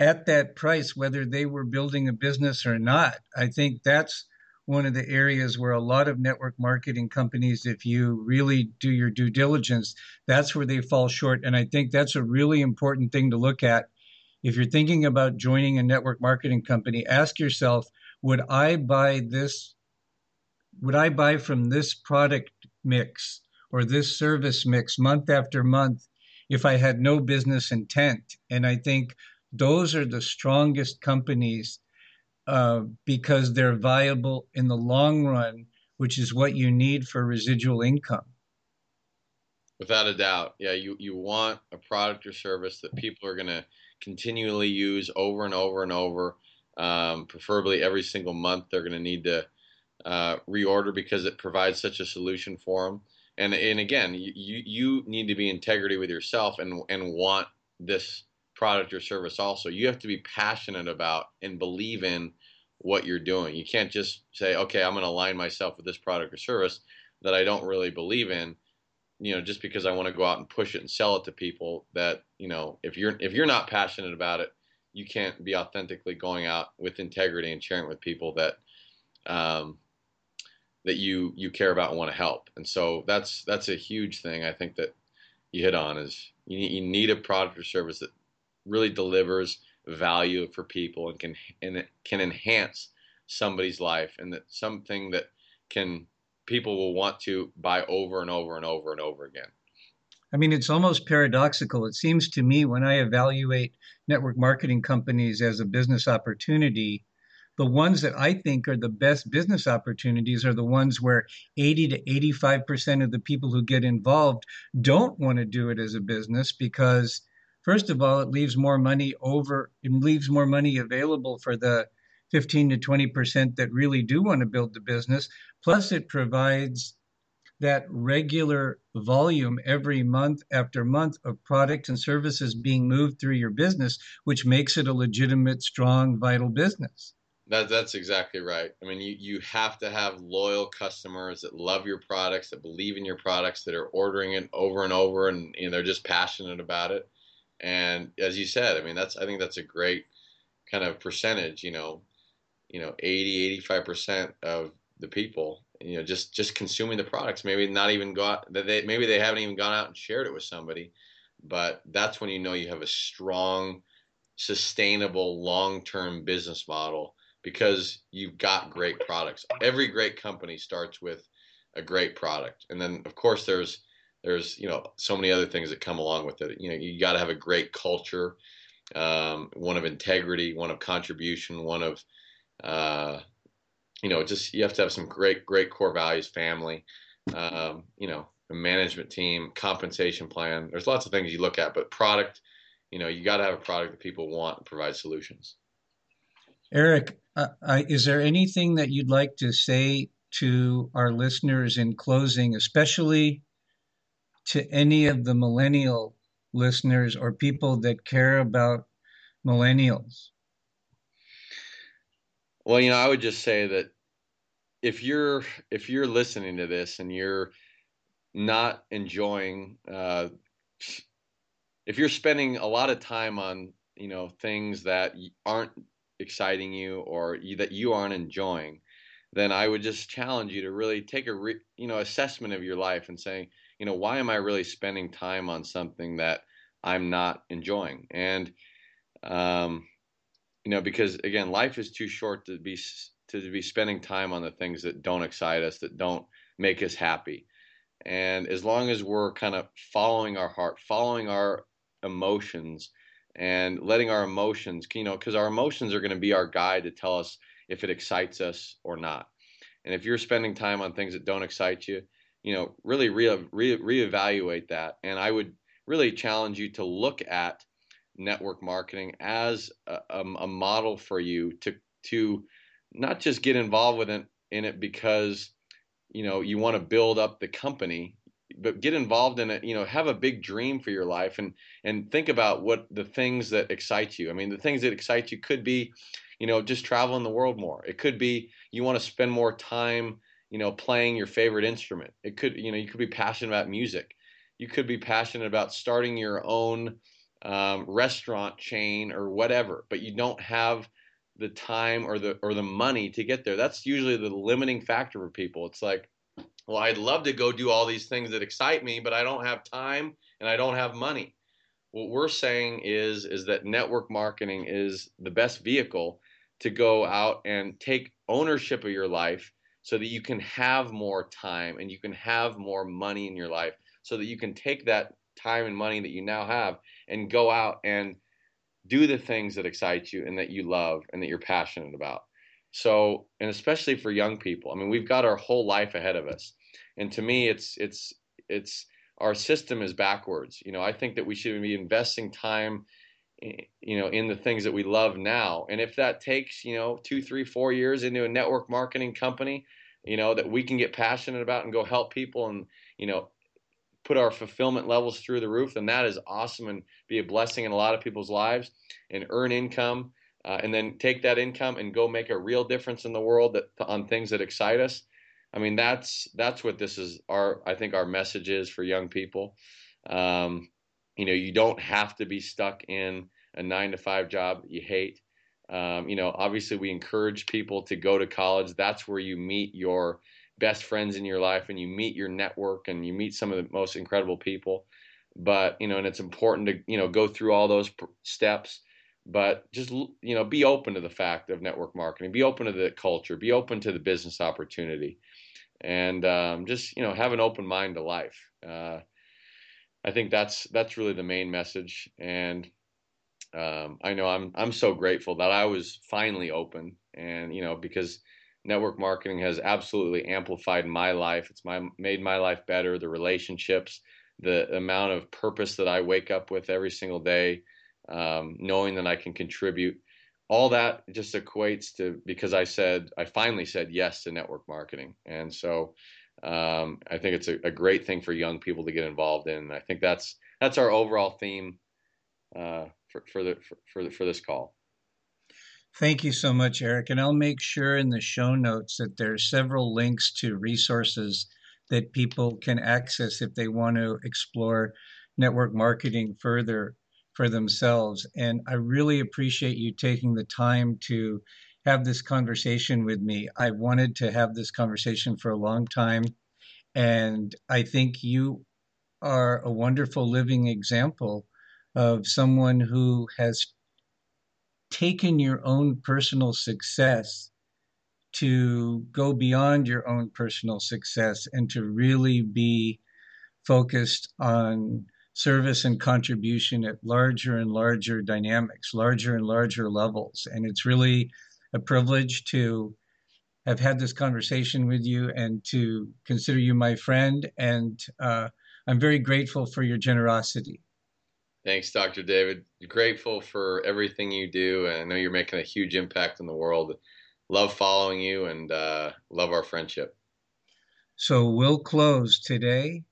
at that price, whether they were building a business or not. I think that's one of the areas where a lot of network marketing companies, if you really do your due diligence, that's where they fall short. And I think that's a really important thing to look at. If you're thinking about joining a network marketing company, ask yourself, would I buy this? Would I buy from this product mix or this service mix month after month if I had no business intent? And I think those are the strongest companies uh, because they're viable in the long run, which is what you need for residual income. Without a doubt, yeah, you you want a product or service that people are going to continually use over and over and over. Um, preferably every single month, they're going to need to uh, reorder because it provides such a solution for them. And and again, you you need to be integrity with yourself and and want this product or service also. You have to be passionate about and believe in what you're doing. You can't just say, okay, I'm going to align myself with this product or service that I don't really believe in, you know, just because I want to go out and push it and sell it to people that, you know, if you're if you're not passionate about it, you can't be authentically going out with integrity and sharing with people that um, that you you care about and want to help. And so that's that's a huge thing I think that you hit on is you, you need a product or service that really delivers value for people and can and can enhance somebody's life and that something that can people will want to buy over and over and over and over again. I mean, it's almost paradoxical. It seems to me when I evaluate network marketing companies as a business opportunity, the ones that I think are the best business opportunities are the ones where 80 to 85% of the people who get involved don't want to do it as a business because First of all, it leaves more money over, it leaves more money available for the 15 to 20% that really do want to build the business. Plus, it provides that regular volume every month after month of products and services being moved through your business, which makes it a legitimate, strong, vital business. That, that's exactly right. I mean, you, you have to have loyal customers that love your products, that believe in your products, that are ordering it over and over, and know, they're just passionate about it. And as you said, I mean, that's I think that's a great kind of percentage. You know, you know, 80, 85 percent of the people, you know, just just consuming the products. Maybe not even got that they maybe they haven't even gone out and shared it with somebody, but that's when you know you have a strong, sustainable, long-term business model because you've got great products. Every great company starts with a great product, and then of course there's there's you know so many other things that come along with it. You know, you got to have a great culture, um, one of integrity, one of contribution, one of uh, you know just you have to have some great great core values, family, um, you know, a management team, compensation plan. There's lots of things you look at, but product, you know, you got to have a product that people want and provide solutions. Eric, uh, is there anything that you'd like to say to our listeners in closing, especially to any of the millennial listeners or people that care about millennials? Well, you know, I would just say that if you're if you're listening to this and you're not enjoying uh, if you're spending a lot of time on you know things that aren't exciting you or you, that you aren't enjoying then i would just challenge you to really take a re, you know assessment of your life and saying you know, why am I really spending time on something that I'm not enjoying? And, um, you know, because again, life is too short to be to be spending time on the things that don't excite us, that don't make us happy. And as long as we're kind of following our heart, following our emotions, and letting our emotions, you know, because our emotions are going to be our guide to tell us if it excites us or not. And if you're spending time on things that don't excite you, you know, really re- re- reevaluate that. And I would really challenge you to look at network marketing as a, a, a model for you to to not just get involved with it in it because you know you want to build up the company but get involved in it. You know, have a big dream for your life, and and think about what the things that excite you. I mean, the things that excite you could be, you know, just traveling the world more. It could be you want to spend more time, you know, playing your favorite instrument. It could, you know, you could be passionate about music. You could be passionate about starting your own um, restaurant chain or whatever, but you don't have the time or the or the money to get there. That's usually the limiting factor for people. It's like, well, I'd love to go do all these things that excite me, but I don't have time and I don't have money. What we're saying is is that network marketing is the best vehicle to go out and take ownership of your life so that you can have more time and you can have more money in your life so that you can take that time and money that you now have and go out and do the things that excite you and that you love and that you're passionate about. So, and especially for young people, I mean, we've got our whole life ahead of us. And to me, it's, it's, it's, our system is backwards. You know, I think that we should be investing time, you know, in the things that we love now. And if that takes, you know, two, three, four years into a network marketing company, you know, that we can get passionate about and go help people and, you know, put our fulfillment levels through the roof, then that is awesome and be a blessing in a lot of people's lives and earn income. Uh, and then take that income and go make a real difference in the world that, on things that excite us. I mean, that's that's what this is. Our I think our message is for young people. Um, you know, you don't have to be stuck in a nine to five job that you hate. Um, you know, obviously, we encourage people to go to college. That's where you meet your best friends in your life and you meet your network and you meet some of the most incredible people. But you know and it's important to you know go through all those steps. But just you know be open to the fact of network marketing. Be open to the culture. Be open to the business opportunity. And um, just you know have an open mind to life. Uh, i think that's that's really the main message and um, i know i'm i'm so grateful that i was finally open and you know because network marketing has absolutely amplified my life. It's my made my life better. The relationships, the amount of purpose that I wake up with every single day, um, knowing that I can contribute. All that just equates to because I said I finally said yes to network marketing, and so um, I think it's a, a, great thing for young people to get involved in. I think that's that's our overall theme uh, for, for the for, for, for this call. Thank you so much, Eric. And I'll make sure in the show notes that there are several links to resources that people can access if they want to explore network marketing further for themselves. And I really appreciate you taking the time to have this conversation with me. I wanted to have this conversation for a long time. And I think you are a wonderful living example of someone who has taken your own personal success to go beyond your own personal success and to really be focused on service and contribution at larger and larger dynamics, larger and larger levels. And it's really a privilege to have had this conversation with you and to consider you my friend. And uh, I'm very grateful for your generosity. Thanks, Dr. David. Grateful for everything you do. And I know you're making a huge impact in the world. Love following you and uh, love our friendship. So we'll close today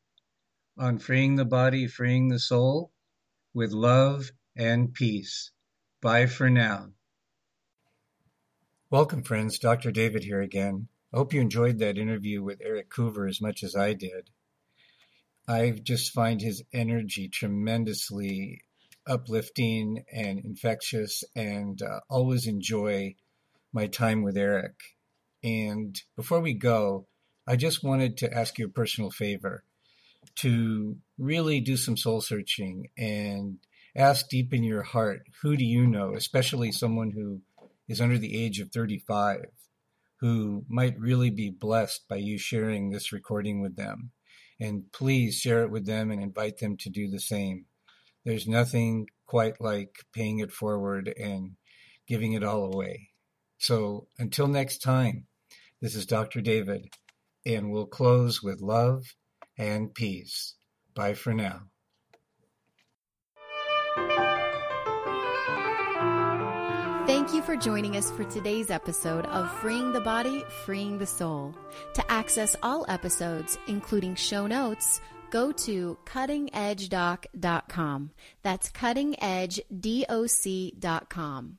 on freeing the body, freeing the soul with love and peace. Bye for now. Welcome, friends. Dr. David here again. I hope you enjoyed that interview with Eric Coover as much as I did. I just find his energy tremendously uplifting and infectious, and uh, always enjoy my time with Eric. And before we go, I just wanted to ask you a personal favor to really do some soul searching and ask deep in your heart who do you know, especially someone who is under the age of 35, who might really be blessed by you sharing this recording with them and please share it with them and invite them to do the same. There's nothing quite like paying it forward and giving it all away. So until next time, this is Dr. David, and we'll close with love and peace. Bye for now. For joining us for today's episode of Freeing the Body, Freeing the Soul. To access all episodes, including show notes, go to cuttingedgedoc.com. That's cuttingedgedoc.com.